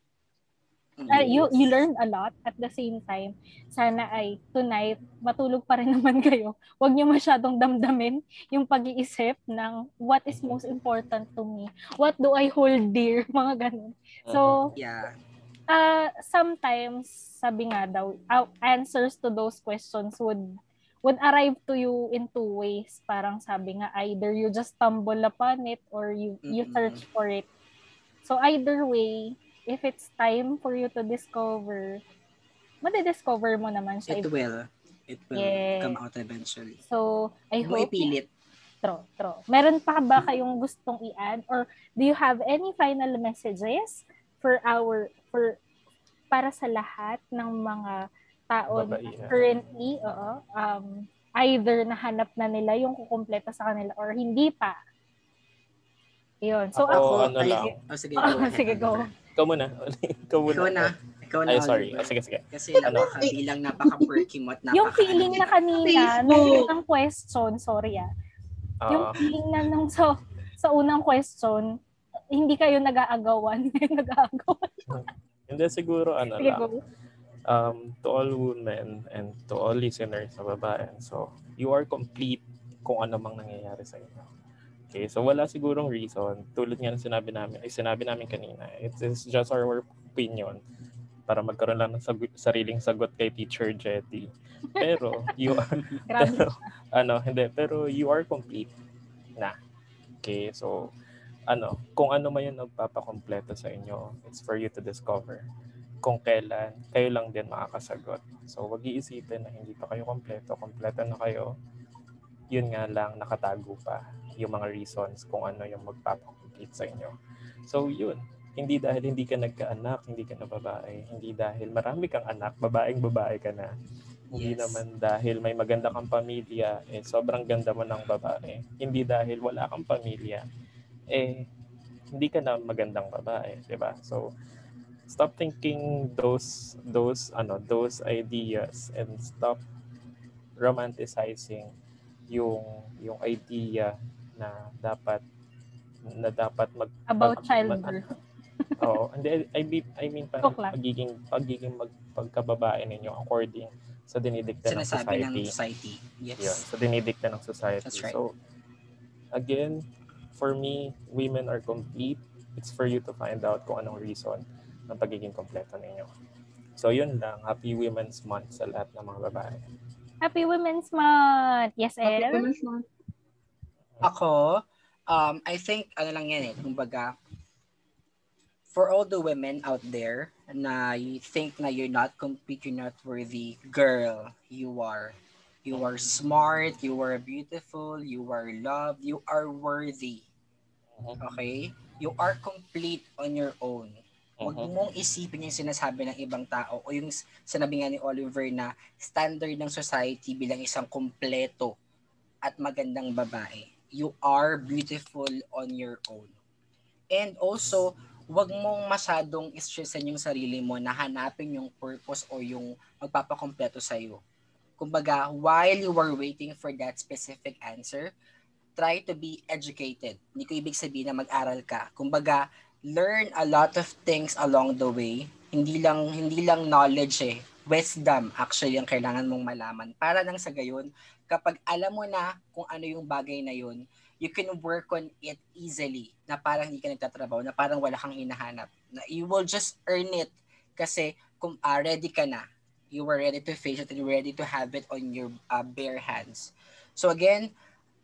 Uh, you, you learned a lot at the same time. Sana ay tonight, matulog pa rin naman kayo. Huwag niyo masyadong damdamin yung pag-iisip ng what is most important to me. What do I hold dear? Mga ganun. So, Yeah. uh, sometimes, sabi nga daw, uh, answers to those questions would would arrive to you in two ways. Parang sabi nga, either you just stumble upon it or you you search for it. So either way, if it's time for you to discover, madidiscover mo naman siya. It will. It will Yes. come out eventually. So, I mo hope ipilit. True, true. Meron pa ba kayong gustong i-add or do you have any final messages for our for para sa lahat ng mga tao na Babaihan. currently, oo, um, either nahanap na nila yung kukumpleto sa kanila or hindi pa. Yun. So, Ako, ako, ano ay- lang. Oh, sige, Oh, go ahead, sige, go. Ikaw muna. Ikaw muna. Ikaw na. Ikaw na, Ay, sorry. Oh, sige, sige. Kasi Ano? napakabilang, napaka-perky mo at napaka yung feeling na kanina, nung unang question, sorry ah, yung Ah, feeling na nung sa, sa unang question, hindi kayo nag-aagawan. nag-aagawan. hindi siguro ano Sige, lang. go. um, to all women and to all listeners sa babae. So, you are complete kung ano mang nangyayari sa inyo. Okay, so wala sigurong reason. Tulad nga ng sinabi namin, ay sinabi namin kanina, it is just our opinion para magkaroon lang ng sag- sariling sagot kay Teacher Jetty. Pero, you are, pero, ano, hindi, pero you are complete na. Okay, so, ano, kung ano man yung nagpapakompleto sa inyo, it's for you to discover kung kailan kayo lang din makakasagot. So, wag iisipin na hindi pa kayo kompleto. Kompleto na kayo. Yun nga lang, nakatago pa yung mga reasons kung ano yung magpapakomplete sa inyo. So, yun. hindi dahil hindi ka nagkaanak, hindi ka na babae. Hindi dahil marami kang anak, babaeng babae ka na. Hindi Yes. naman dahil may maganda kang pamilya, eh sobrang ganda mo ng babae. Hindi dahil wala kang pamilya, eh hindi ka na magandang babae, 'di ba? So stop thinking those those ano those ideas and stop romanticizing yung yung idea na dapat na dapat mag About mag- childbirth. Oo, hindi I mean I mean parang lang. pagiging pagiging mag, pagkababae ninyo according sa dinidikta ng Sinasabi ng society. society. Yes. Yun, sa dinidikta ng society. That's right. So again, for me, women are complete. It's for you to find out kung anong reason ng pagiging kompleto ninyo. So yun lang. Happy Women's Month sa lahat ng mga babae. Happy Women's Month! Yes, Happy El? Women's Month. Ako, um, I think, ano lang yan eh, kumbaga, for all the women out there na you think na you're not complete, you're not worthy, girl, you are. You are smart, you are beautiful, you are loved, you are worthy. Okay? You are complete on your own. Huwag Mhm. mong isipin yung sinasabi ng ibang tao o yung sinabi nga ni Oliver na standard ng society bilang isang kompleto at magandang babae. You are beautiful on your own. And also, huwag mong masyadong stressan yung sarili mo na hanapin yung purpose o yung magpapakompleto sa'yo. Kumbaga, while you are waiting for that specific answer, try to be educated. Hindi ko ibig sabihin na mag-aral ka. Kumbaga, learn a lot of things along the way. Hindi lang hindi lang knowledge eh. Wisdom actually ang kailangan mong malaman. Para nang sa gayon, kapag alam mo na kung ano yung bagay na yun, you can work on it easily na parang hindi ka nagtatrabaho, na parang wala kang hinahanap. Na you will just earn it kasi kung ah, ready ka na, you were ready to face it and you're ready to have it on your ah, bare hands. So again,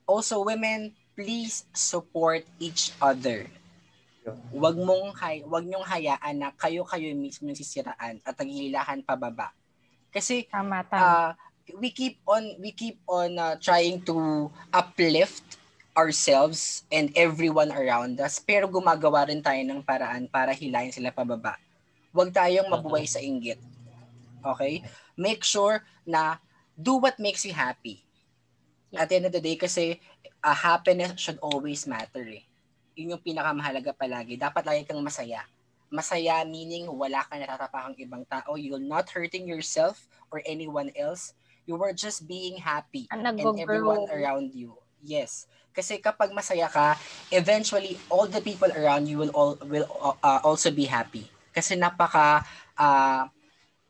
also women, please support each other. Wag mong hay, wag niyong hayaan na kayo-kayo mismo yung sisiraan at nagilahan pababa. Kasi Tama, tama. uh, we keep on we keep on uh, trying to uplift ourselves and everyone around us pero gumagawa rin tayo ng paraan para hilahin sila pababa. Huwag tayong mabuhay sa inggit. Okay? Make sure na do what makes you happy. At the end of the day kasi uh, happiness should always matter eh. Yun yung pinakamahalaga palagi. Dapat lagi kang masaya. Masaya meaning wala kang natatapakang ibang tao. You're not hurting yourself or anyone else. You were just being happy Ang and everyone around you. Yes. Kasi kapag masaya ka, eventually all the people around you will all will uh, also be happy. Kasi napaka uh,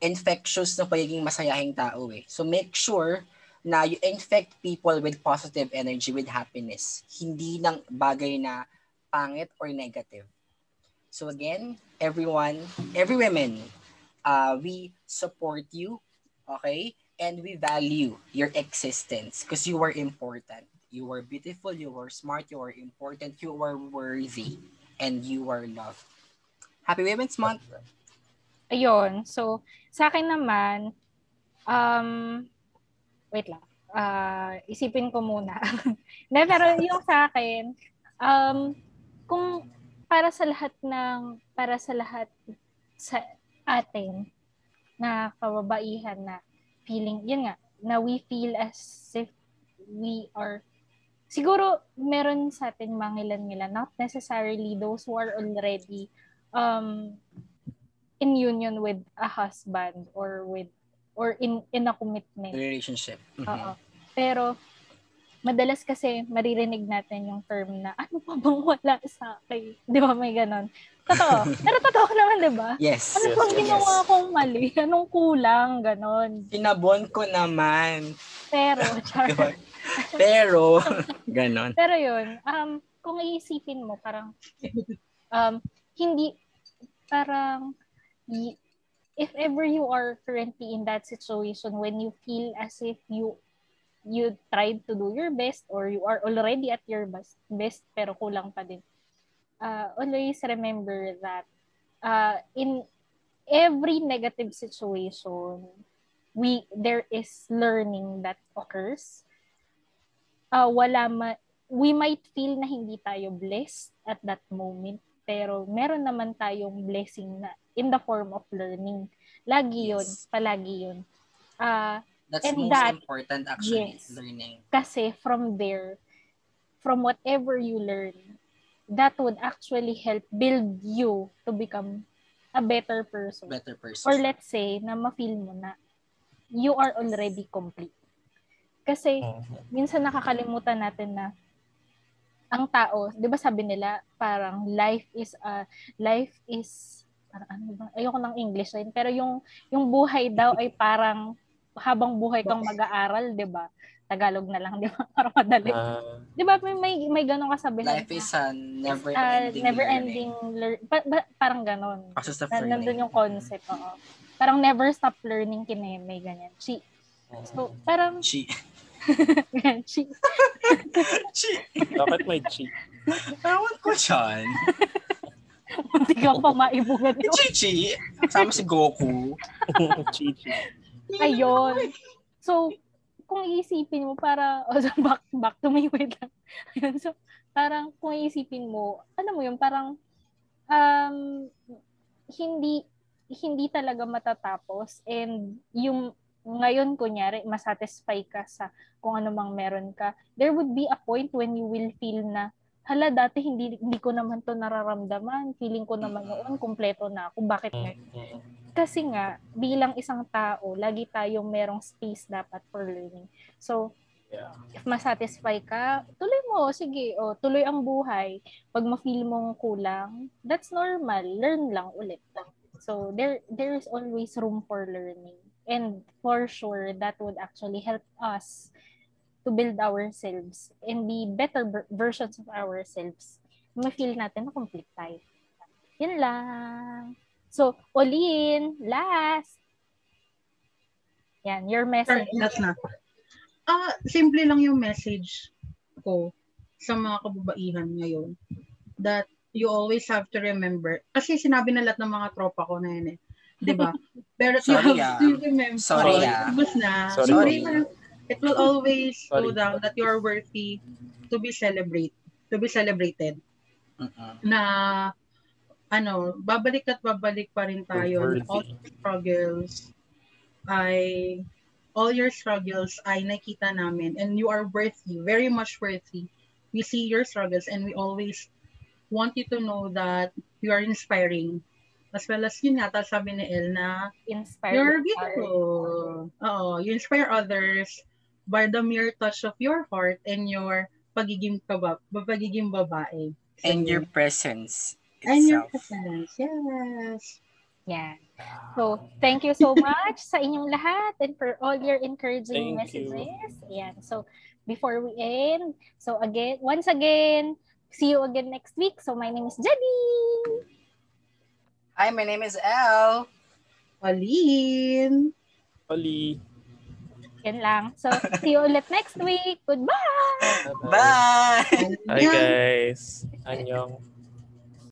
infectious ng pagiging masayahing tao eh. So make sure na you infect people with positive energy, with happiness. Hindi ng bagay na pangit or negative. So again, everyone, every women, uh, we support you, okay? And we value your existence because you are important. You are beautiful, you are smart, you are important, you are worthy, and you are loved. Happy Women's Month! Ayun. So, sa akin naman, um, wait lang. Ah, isipin ko muna. Hindi, pero yung sa akin, um, kung para sa lahat ng, para sa lahat sa atin na kababaihan na feeling, yun nga, na we feel as if we are, siguro meron sa atin mga ilan-ilan, not necessarily those who are already um, in union with a husband or with or in in a commitment. Relationship. Mhm. Oo. Pero madalas kasi maririnig natin yung term na ano pa bang wala sa akin? 'Di ba may ganon? Totoo. Pero totoo naman, 'di ba? Yes. Ano Yes, bang yes, ginawa yes. kong mali? Anong kulang? Ganon. Sinabon ko naman. Pero, char. Pero, ganon. Pero yun, um, kung iisipin mo, parang, um, hindi, parang, if ever you are currently in that situation when you feel as if you you tried to do your best or you are already at your best, best pero kulang pa din. Uh, always remember that uh, in every negative situation, we there is learning that occurs uh, wala ma- we might feel na hindi tayo blessed at that moment pero meron naman tayong blessing na in the form of learning. Lagi yun, Yes. palagi yun. Ah, That's And most that- important actually, yes. learning. kasi from there, from whatever you learn, that would actually help build you to become a better person. Better person. Or let's say, na ma-feel mo na you are already complete. Kasi, Mhm. minsan nakakalimutan natin na ang tao, 'di ba sabi nila, parang life is a life is parang ano ba? Ayoko ng English line, pero yung yung buhay daw ay parang habang buhay kang mag-aaral, 'di ba? Tagalog na lang, 'di ba? Para madali. Ah, 'Di ba may may, may ganong kasabihan? Life is a never uh, ending never learning. ending lear- pa- ba- parang ganon. Process of Na, learning. nandun yung concept, oo. Parang never stop learning kine, may ganyan. Chi. So, parang Chi. chi. Chi. Dapat may cheat. Ewan ko dyan. Hindi ka pa maibugan yun. Chi Chi. Kasama si Goku. Chichi. Ayun. So, kung iisipin mo para oh, so back back to my wait lang. Ayun, so parang kung iisipin mo, ano mo yun, parang um hindi hindi talaga matatapos. And yung ngayon kunyari masatisfy ka sa kung ano mang meron ka. There would be a point when you will feel na hala dati hindi hindi ko naman to nararamdaman. Feeling ko naman noon kumpleto na ako. Bakit Mhm. Kasi nga, bilang isang tao, lagi tayong merong space dapat for learning. So, Yeah. if masatisfy ka, tuloy mo, sige, o, tuloy ang buhay. Pag ma-feel mong kulang, that's normal. Learn lang ulit. So, there there is always room for learning. And for sure, that would actually help us to build ourselves and be better ver- versions of ourselves. Ma-feel natin na complete tayo. Yun lang. So, Olin, last. Yan, your message. Last na. Ah, simple lang yung message ko sa mga kababaihan ngayon that you always have to remember kasi sinabi na lahat ng mga tropa ko na yun eh. 'Di ba? Pero you Sorry, have ah. to remember. Sorry, Oh, ah. Ubus na. Sorry. Sorry. It will always go Sorry. down that you are worthy to be celebrate to be celebrated Mm-mm. na ano, babalik at babalik pa rin tayo. All struggles ay all your struggles ay nakita namin and you are worthy, very much worthy. We see your struggles and we always want you to know that you are inspiring. As well as yun nga, tapos sabi ni El na Inspired. you're beautiful. Oo, you inspire others by the mere touch of your heart and your pagiging kabab, pagiging babae. So, And your presence your itself. presence. Yes. Yan. So, thank you so much sa inyong lahat and for all your encouraging Thank you. messages. Yan. So, before we end, so again, once again, see you again next week. So, my name is Jenny. Hi, my name is Elle. Pauline. Oli. Yan lang. So, see you ulit next week. Goodbye! Bye! Hi guys. Annyeong.